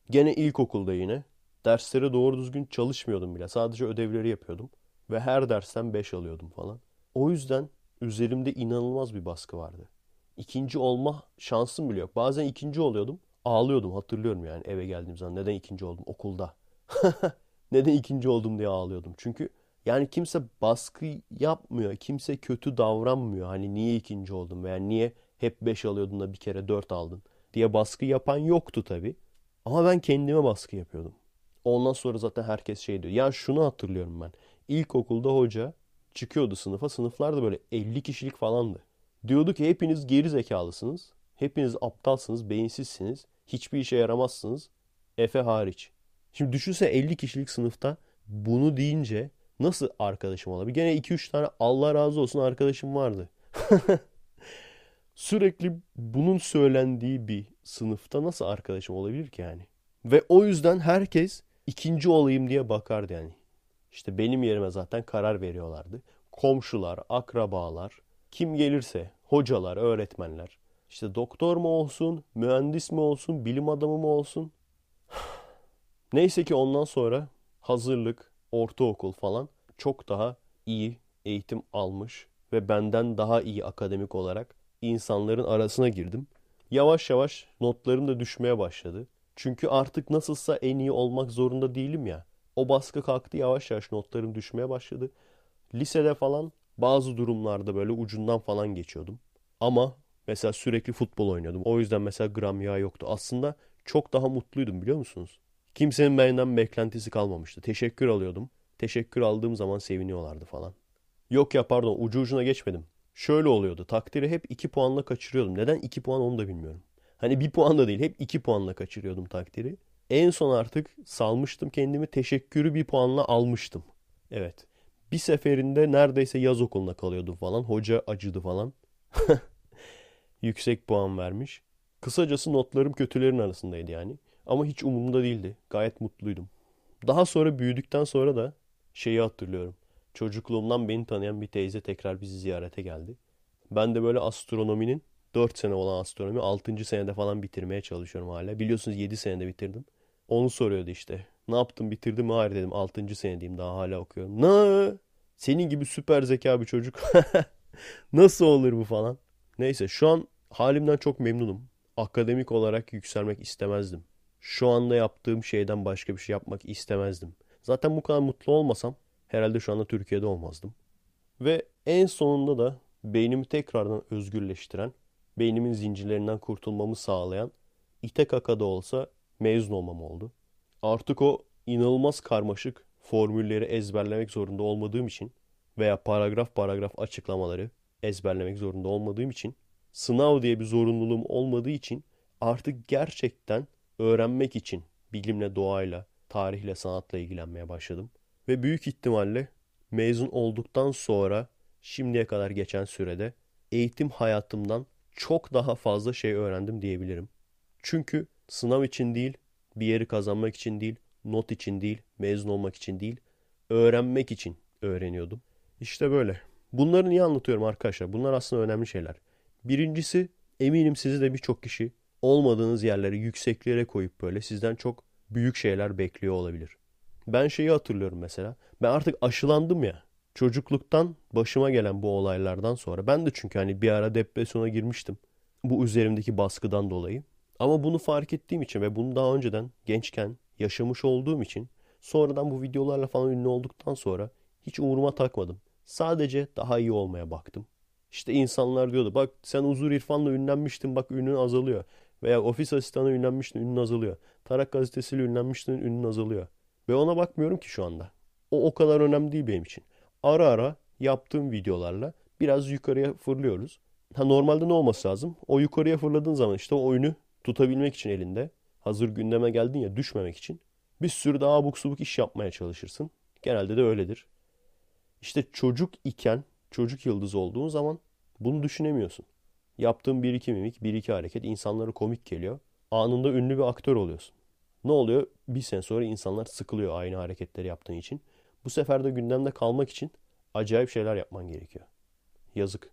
Gene ilkokulda yine derslere doğru düzgün çalışmıyordum bile. Sadece ödevleri yapıyordum. Ve her dersten 5 alıyordum falan. O yüzden üzerimde inanılmaz bir baskı vardı. İkinci olma şansım bile yok. Bazen ikinci oluyordum. Ağlıyordum hatırlıyorum yani eve geldiğim zaman. Neden ikinci oldum okulda? Neden ikinci oldum diye ağlıyordum. Çünkü yani kimse baskı yapmıyor. Kimse kötü davranmıyor. Hani niye ikinci oldun veya niye hep 5 alıyordun da bir kere 4 aldın diye baskı yapan yoktu tabii. Ama ben kendime baskı yapıyordum. Ondan sonra zaten herkes şey diyor. Ya şunu hatırlıyorum ben. İlkokulda hoca çıkıyordu sınıfa. Sınıflar da böyle 50 kişilik falandı. Diyordu ki hepiniz geri zekalısınız. Hepiniz aptalsınız, beyinsizsiniz. Hiçbir işe yaramazsınız. Efe hariç. Şimdi düşünse 50 kişilik sınıfta bunu deyince Nasıl arkadaşım olabilir? Gene 2-3 tane Allah razı olsun arkadaşım vardı. Sürekli bunun söylendiği bir sınıfta nasıl arkadaşım olabilir ki yani? Ve o yüzden herkes ikinci olayım diye bakardı yani. İşte benim yerime zaten karar veriyorlardı. Komşular, akrabalar, kim gelirse, hocalar, öğretmenler. İşte doktor mu olsun, mühendis mi olsun, bilim adamı mı olsun. Neyse ki ondan sonra hazırlık, ortaokul falan çok daha iyi eğitim almış ve benden daha iyi akademik olarak insanların arasına girdim. Yavaş yavaş notlarım da düşmeye başladı. Çünkü artık nasılsa en iyi olmak zorunda değilim ya. O baskı kalktı yavaş yavaş notlarım düşmeye başladı. Lisede falan bazı durumlarda böyle ucundan falan geçiyordum. Ama mesela sürekli futbol oynuyordum. O yüzden mesela gram yağ yoktu. Aslında çok daha mutluydum biliyor musunuz? Kimsenin benden beklentisi kalmamıştı. Teşekkür alıyordum. Teşekkür aldığım zaman seviniyorlardı falan. Yok ya pardon ucu ucuna geçmedim. Şöyle oluyordu. Takdiri hep 2 puanla kaçırıyordum. Neden 2 puan onu da bilmiyorum. Hani 1 puan da değil hep 2 puanla kaçırıyordum takdiri. En son artık salmıştım kendimi. Teşekkürü 1 puanla almıştım. Evet. Bir seferinde neredeyse yaz okuluna kalıyordum falan. Hoca acıdı falan. Yüksek puan vermiş. Kısacası notlarım kötülerin arasındaydı yani. Ama hiç umurumda değildi. Gayet mutluydum. Daha sonra büyüdükten sonra da şeyi hatırlıyorum. Çocukluğumdan beni tanıyan bir teyze tekrar bizi ziyarete geldi. Ben de böyle astronominin 4 sene olan astronomi 6. senede falan bitirmeye çalışıyorum hala. Biliyorsunuz 7 senede bitirdim. Onu soruyordu işte. Ne yaptın bitirdin mi? Hayır dedim 6. senedeyim daha hala okuyorum. Ne? Senin gibi süper zeka bir çocuk. Nasıl olur bu falan. Neyse şu an halimden çok memnunum. Akademik olarak yükselmek istemezdim. Şu anda yaptığım şeyden başka bir şey yapmak istemezdim. Zaten bu kadar mutlu olmasam herhalde şu anda Türkiye'de olmazdım. Ve en sonunda da beynimi tekrardan özgürleştiren, beynimin zincirlerinden kurtulmamı sağlayan, ite kaka da olsa mezun olmam oldu. Artık o inanılmaz karmaşık formülleri ezberlemek zorunda olmadığım için veya paragraf paragraf açıklamaları ezberlemek zorunda olmadığım için sınav diye bir zorunluluğum olmadığı için artık gerçekten öğrenmek için bilimle, doğayla, tarihle, sanatla ilgilenmeye başladım. Ve büyük ihtimalle mezun olduktan sonra şimdiye kadar geçen sürede eğitim hayatımdan çok daha fazla şey öğrendim diyebilirim. Çünkü sınav için değil, bir yeri kazanmak için değil, not için değil, mezun olmak için değil, öğrenmek için öğreniyordum. İşte böyle. Bunları niye anlatıyorum arkadaşlar? Bunlar aslında önemli şeyler. Birincisi eminim sizi de birçok kişi olmadığınız yerlere, yükseklere koyup böyle sizden çok büyük şeyler bekliyor olabilir. Ben şeyi hatırlıyorum mesela. Ben artık aşılandım ya. Çocukluktan başıma gelen bu olaylardan sonra ben de çünkü hani bir ara depresyona girmiştim. Bu üzerimdeki baskıdan dolayı. Ama bunu fark ettiğim için ve bunu daha önceden gençken yaşamış olduğum için sonradan bu videolarla falan ünlü olduktan sonra hiç umuruma takmadım. Sadece daha iyi olmaya baktım. İşte insanlar diyordu bak sen Uzur İrfan'la ünlenmiştin bak ünün azalıyor. Veya ofis asistanı ünlenmiştin ünün azalıyor. Tarak gazetesiyle ünlenmiştin ünün azalıyor. Ve ona bakmıyorum ki şu anda. O o kadar önemli değil benim için. Ara ara yaptığım videolarla biraz yukarıya fırlıyoruz. Ha normalde ne olması lazım? O yukarıya fırladığın zaman işte o oyunu tutabilmek için elinde. Hazır gündeme geldin ya düşmemek için. Bir sürü daha abuk subuk iş yapmaya çalışırsın. Genelde de öyledir. İşte çocuk iken, çocuk yıldızı olduğun zaman bunu düşünemiyorsun. Yaptığın bir iki mimik, bir iki hareket insanlara komik geliyor. Anında ünlü bir aktör oluyorsun. Ne oluyor? Bir sene sonra insanlar sıkılıyor aynı hareketleri yaptığın için. Bu sefer de gündemde kalmak için acayip şeyler yapman gerekiyor. Yazık.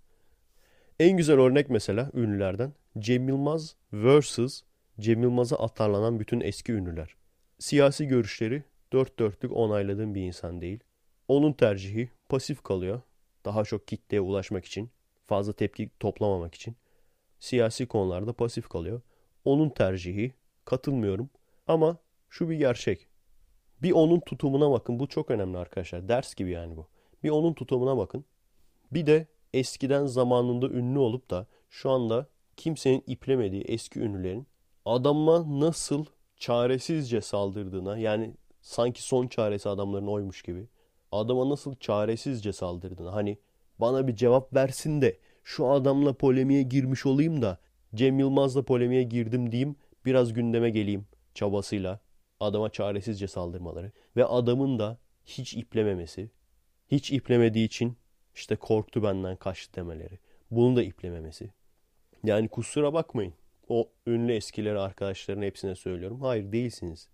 En güzel örnek mesela ünlülerden Cem Yılmaz vs. Cem Yılmaz'a atarlanan bütün eski ünlüler. Siyasi görüşleri dört dörtlük onayladığım bir insan değil. Onun tercihi pasif kalıyor. Daha çok kitleye ulaşmak için, fazla tepki toplamamak için. Siyasi konularda pasif kalıyor. Onun tercihi katılmıyorum. Ama şu bir gerçek. Bir onun tutumuna bakın. Bu çok önemli arkadaşlar. Ders gibi yani bu. Bir onun tutumuna bakın. Bir de eskiden zamanında ünlü olup da şu anda kimsenin iplemediği eski ünlülerin adama nasıl çaresizce saldırdığına yani sanki son çaresi adamların oymuş gibi adama nasıl çaresizce saldırdığına hani bana bir cevap versin de şu adamla polemiğe girmiş olayım da Cem Yılmaz'la polemiğe girdim diyeyim biraz gündeme geleyim çabasıyla adama çaresizce saldırmaları ve adamın da hiç iplememesi, Hiç iplemediği için işte korktu benden kaçtı demeleri. Bunu da iplememesi. Yani kusura bakmayın. O ünlü eskileri arkadaşların hepsine söylüyorum. Hayır değilsiniz.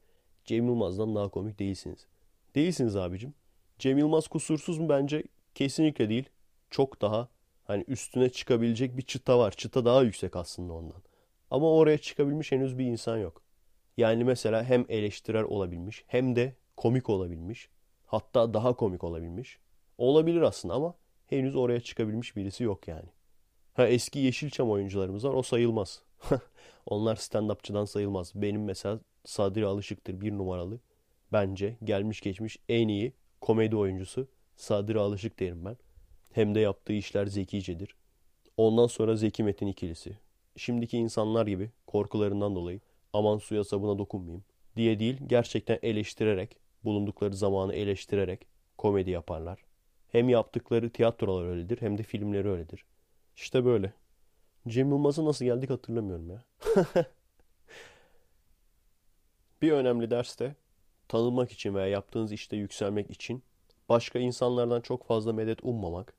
Cem Yılmaz'dan daha komik değilsiniz. Değilsiniz abicim. Cem Yılmaz kusursuz mu bence? Kesinlikle değil. Çok daha hani üstüne çıkabilecek bir çıta var. Çıta daha yüksek aslında ondan. Ama oraya çıkabilmiş henüz bir insan yok. Yani mesela hem eleştirel olabilmiş hem de komik olabilmiş. Hatta daha komik olabilmiş. Olabilir aslında ama henüz oraya çıkabilmiş birisi yok yani. Ha eski Yeşilçam oyuncularımız var o sayılmaz. Onlar stand-upçıdan sayılmaz. Benim mesela Sadri Alışık'tır bir numaralı. Bence gelmiş geçmiş en iyi komedi oyuncusu Sadri Alışık derim ben. Hem de yaptığı işler zekicedir. Ondan sonra Zeki Metin ikilisi. Şimdiki insanlar gibi korkularından dolayı aman suya sabuna dokunmayayım diye değil gerçekten eleştirerek bulundukları zamanı eleştirerek komedi yaparlar. Hem yaptıkları tiyatrolar öyledir hem de filmleri öyledir. İşte böyle. Cem Yılmaz'a nasıl geldik hatırlamıyorum ya. bir önemli derste tanınmak için veya yaptığınız işte yükselmek için başka insanlardan çok fazla medet ummamak.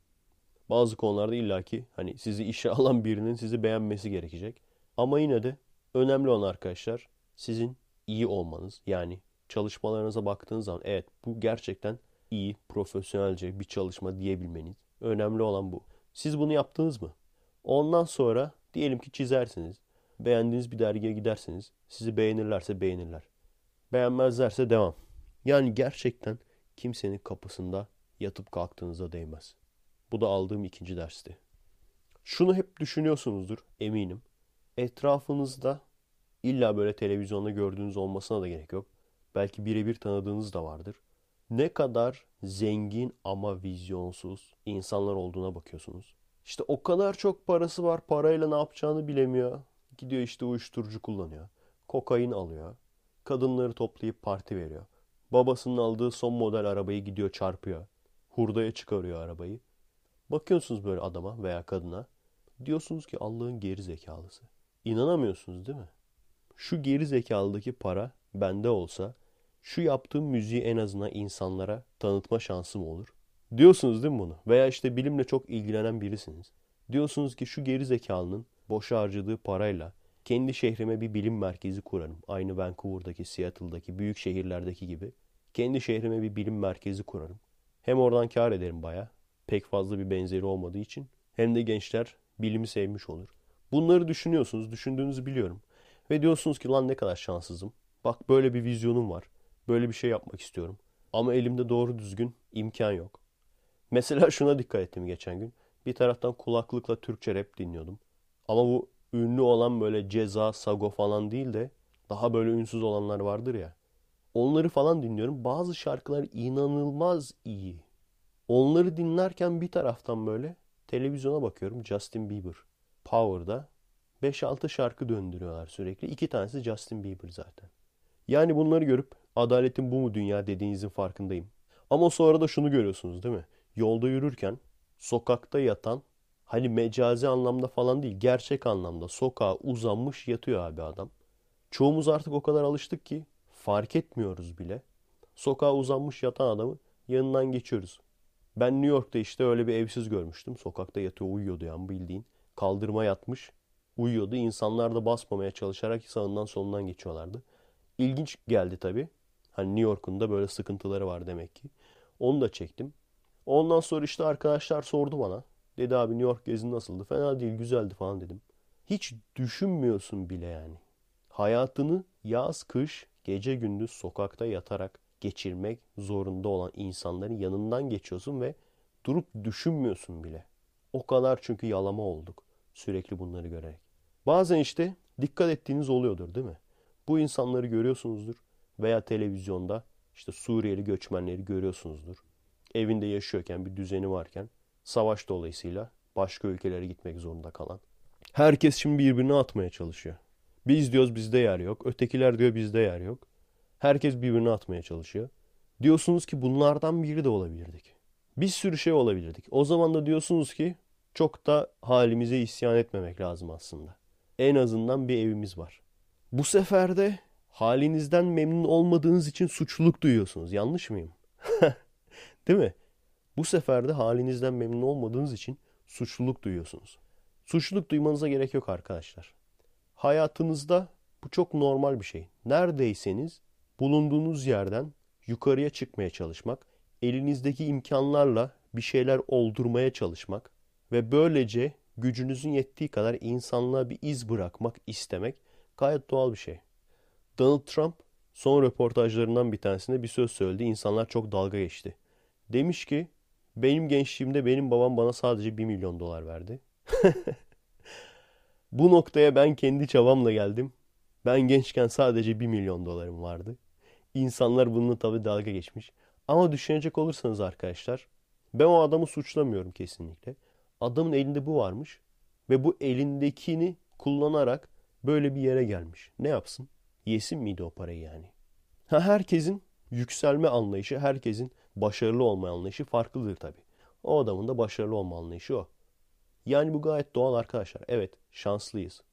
Bazı konularda illaki hani sizi işe alan birinin sizi beğenmesi gerekecek. Ama yine de önemli olan arkadaşlar sizin iyi olmanız. Yani çalışmalarınıza baktığınız zaman evet bu gerçekten iyi, profesyonelce bir çalışma diyebilmeniz. Önemli olan bu. Siz bunu yaptınız mı? Ondan sonra diyelim ki çizersiniz. Beğendiğiniz bir dergiye gidersiniz. Sizi beğenirlerse beğenirler. Beğenmezlerse devam. Yani gerçekten kimsenin kapısında yatıp kalktığınıza değmez. Bu da aldığım ikinci dersti. Şunu hep düşünüyorsunuzdur eminim. Etrafınızda illa böyle televizyonda gördüğünüz olmasına da gerek yok. Belki birebir tanıdığınız da vardır. Ne kadar zengin ama vizyonsuz insanlar olduğuna bakıyorsunuz. İşte o kadar çok parası var parayla ne yapacağını bilemiyor. Gidiyor işte uyuşturucu kullanıyor. Kokain alıyor. Kadınları toplayıp parti veriyor. Babasının aldığı son model arabayı gidiyor çarpıyor. Hurdaya çıkarıyor arabayı. Bakıyorsunuz böyle adama veya kadına. Diyorsunuz ki Allah'ın geri zekalısı. İnanamıyorsunuz değil mi? Şu geri zekalıdaki para bende olsa şu yaptığım müziği en azından insanlara tanıtma şansım olur. Diyorsunuz değil mi bunu? Veya işte bilimle çok ilgilenen birisiniz. Diyorsunuz ki şu geri zekalının boşa harcadığı parayla kendi şehrime bir bilim merkezi kurarım. Aynı Vancouver'daki, Seattle'daki, büyük şehirlerdeki gibi. Kendi şehrime bir bilim merkezi kurarım. Hem oradan kar ederim baya. Pek fazla bir benzeri olmadığı için. Hem de gençler bilimi sevmiş olur. Bunları düşünüyorsunuz, düşündüğünüzü biliyorum. Ve diyorsunuz ki lan ne kadar şanssızım. Bak böyle bir vizyonum var. Böyle bir şey yapmak istiyorum. Ama elimde doğru düzgün imkan yok. Mesela şuna dikkat ettim geçen gün. Bir taraftan kulaklıkla Türkçe rap dinliyordum. Ama bu ünlü olan böyle Ceza, Sago falan değil de daha böyle ünsüz olanlar vardır ya. Onları falan dinliyorum. Bazı şarkılar inanılmaz iyi. Onları dinlerken bir taraftan böyle televizyona bakıyorum. Justin Bieber. Power'da 5-6 şarkı döndürüyorlar sürekli. İki tanesi Justin Bieber zaten. Yani bunları görüp adaletin bu mu dünya dediğinizin farkındayım. Ama sonra da şunu görüyorsunuz değil mi? Yolda yürürken sokakta yatan hani mecazi anlamda falan değil gerçek anlamda sokağa uzanmış yatıyor abi adam. Çoğumuz artık o kadar alıştık ki fark etmiyoruz bile. Sokağa uzanmış yatan adamı yanından geçiyoruz. Ben New York'ta işte öyle bir evsiz görmüştüm. Sokakta yatıyor uyuyordu yani bildiğin. Kaldırma yatmış uyuyordu. İnsanlar da basmamaya çalışarak sağından solundan geçiyorlardı. İlginç geldi tabii. Hani New York'un da böyle sıkıntıları var demek ki. Onu da çektim. Ondan sonra işte arkadaşlar sordu bana. Dedi abi New York gezin nasıldı? Fena değil, güzeldi falan dedim. Hiç düşünmüyorsun bile yani. Hayatını yaz, kış, gece gündüz sokakta yatarak geçirmek zorunda olan insanların yanından geçiyorsun ve durup düşünmüyorsun bile. O kadar çünkü yalama olduk sürekli bunları görerek. Bazen işte dikkat ettiğiniz oluyordur değil mi? Bu insanları görüyorsunuzdur veya televizyonda işte Suriyeli göçmenleri görüyorsunuzdur. Evinde yaşıyorken bir düzeni varken savaş dolayısıyla başka ülkelere gitmek zorunda kalan. Herkes şimdi birbirine atmaya çalışıyor. Biz diyoruz bizde yer yok. Ötekiler diyor bizde yer yok. Herkes birbirine atmaya çalışıyor. Diyorsunuz ki bunlardan biri de olabilirdik. Bir sürü şey olabilirdik. O zaman da diyorsunuz ki çok da halimize isyan etmemek lazım aslında. En azından bir evimiz var. Bu sefer de halinizden memnun olmadığınız için suçluluk duyuyorsunuz. Yanlış mıyım? Değil mi? Bu sefer de halinizden memnun olmadığınız için suçluluk duyuyorsunuz. Suçluluk duymanıza gerek yok arkadaşlar. Hayatınızda bu çok normal bir şey. Neredeyseniz bulunduğunuz yerden yukarıya çıkmaya çalışmak, elinizdeki imkanlarla bir şeyler oldurmaya çalışmak ve böylece gücünüzün yettiği kadar insanlığa bir iz bırakmak istemek gayet doğal bir şey. Donald Trump son röportajlarından bir tanesinde bir söz söyledi. İnsanlar çok dalga geçti. Demiş ki benim gençliğimde benim babam bana sadece 1 milyon dolar verdi. Bu noktaya ben kendi çabamla geldim. Ben gençken sadece 1 milyon dolarım vardı. İnsanlar bununla tabii dalga geçmiş. Ama düşünecek olursanız arkadaşlar ben o adamı suçlamıyorum kesinlikle. Adamın elinde bu varmış ve bu elindekini kullanarak böyle bir yere gelmiş. Ne yapsın? Yesin miydi o parayı yani? Ha herkesin yükselme anlayışı, herkesin başarılı olma anlayışı farklıdır tabii. O adamın da başarılı olma anlayışı o. Yani bu gayet doğal arkadaşlar. Evet, şanslıyız.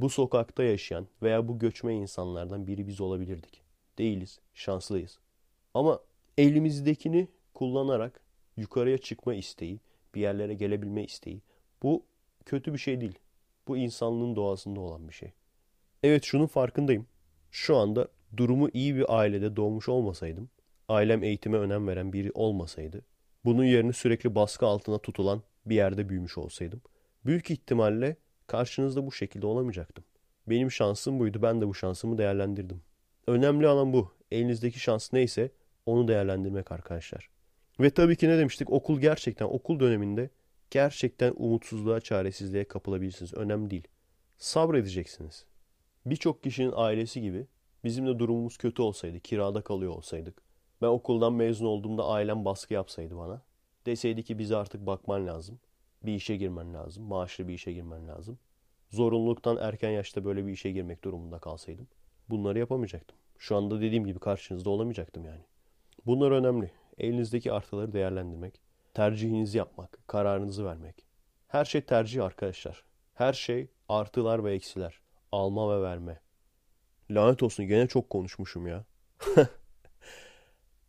Bu sokakta yaşayan veya bu göçme insanlardan biri biz olabilirdik. Değiliz, şanslıyız. Ama elimizdekini kullanarak yukarıya çıkma isteği, bir yerlere gelebilme isteği bu kötü bir şey değil. Bu insanlığın doğasında olan bir şey. Evet şunun farkındayım. Şu anda durumu iyi bir ailede doğmuş olmasaydım, ailem eğitime önem veren biri olmasaydı, bunun yerine sürekli baskı altına tutulan bir yerde büyümüş olsaydım, büyük ihtimalle karşınızda bu şekilde olamayacaktım. Benim şansım buydu, ben de bu şansımı değerlendirdim. Önemli olan bu. Elinizdeki şans neyse onu değerlendirmek arkadaşlar. Ve tabii ki ne demiştik? Okul gerçekten, okul döneminde gerçekten umutsuzluğa, çaresizliğe kapılabilirsiniz. Önemli değil. Sabredeceksiniz. Birçok kişinin ailesi gibi bizim de durumumuz kötü olsaydı, kirada kalıyor olsaydık. Ben okuldan mezun olduğumda ailem baskı yapsaydı bana. Deseydi ki bize artık bakman lazım. Bir işe girmen lazım. Maaşlı bir işe girmen lazım. Zorunluluktan erken yaşta böyle bir işe girmek durumunda kalsaydım. Bunları yapamayacaktım. Şu anda dediğim gibi karşınızda olamayacaktım yani. Bunlar önemli. Elinizdeki artıları değerlendirmek, tercihinizi yapmak, kararınızı vermek. Her şey tercih arkadaşlar. Her şey artılar ve eksiler. Alma ve verme. Lanet olsun gene çok konuşmuşum ya.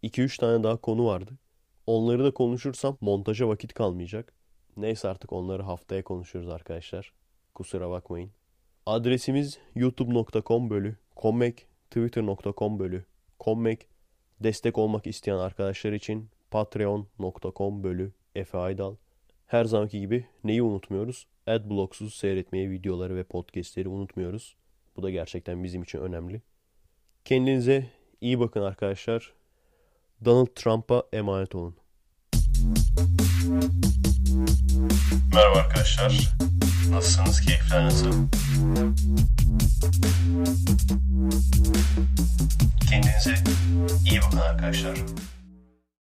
2-3 tane daha konu vardı. Onları da konuşursam montaja vakit kalmayacak. Neyse artık onları haftaya konuşuruz arkadaşlar. Kusura bakmayın. Adresimiz youtube.com bölü kommek, twitter.com bölü kommek, destek olmak isteyen arkadaşlar için patreon.com bölü Efe Aydal. Her zamanki gibi neyi unutmuyoruz? Adblocksuz seyretmeyi, videoları ve podcastleri unutmuyoruz. Bu da gerçekten bizim için önemli. Kendinize iyi bakın arkadaşlar. Donald Trump'a emanet olun. Merhaba arkadaşlar. Nasılsınız? Keyifler nasıl? Kendinize iyi bakın arkadaşlar.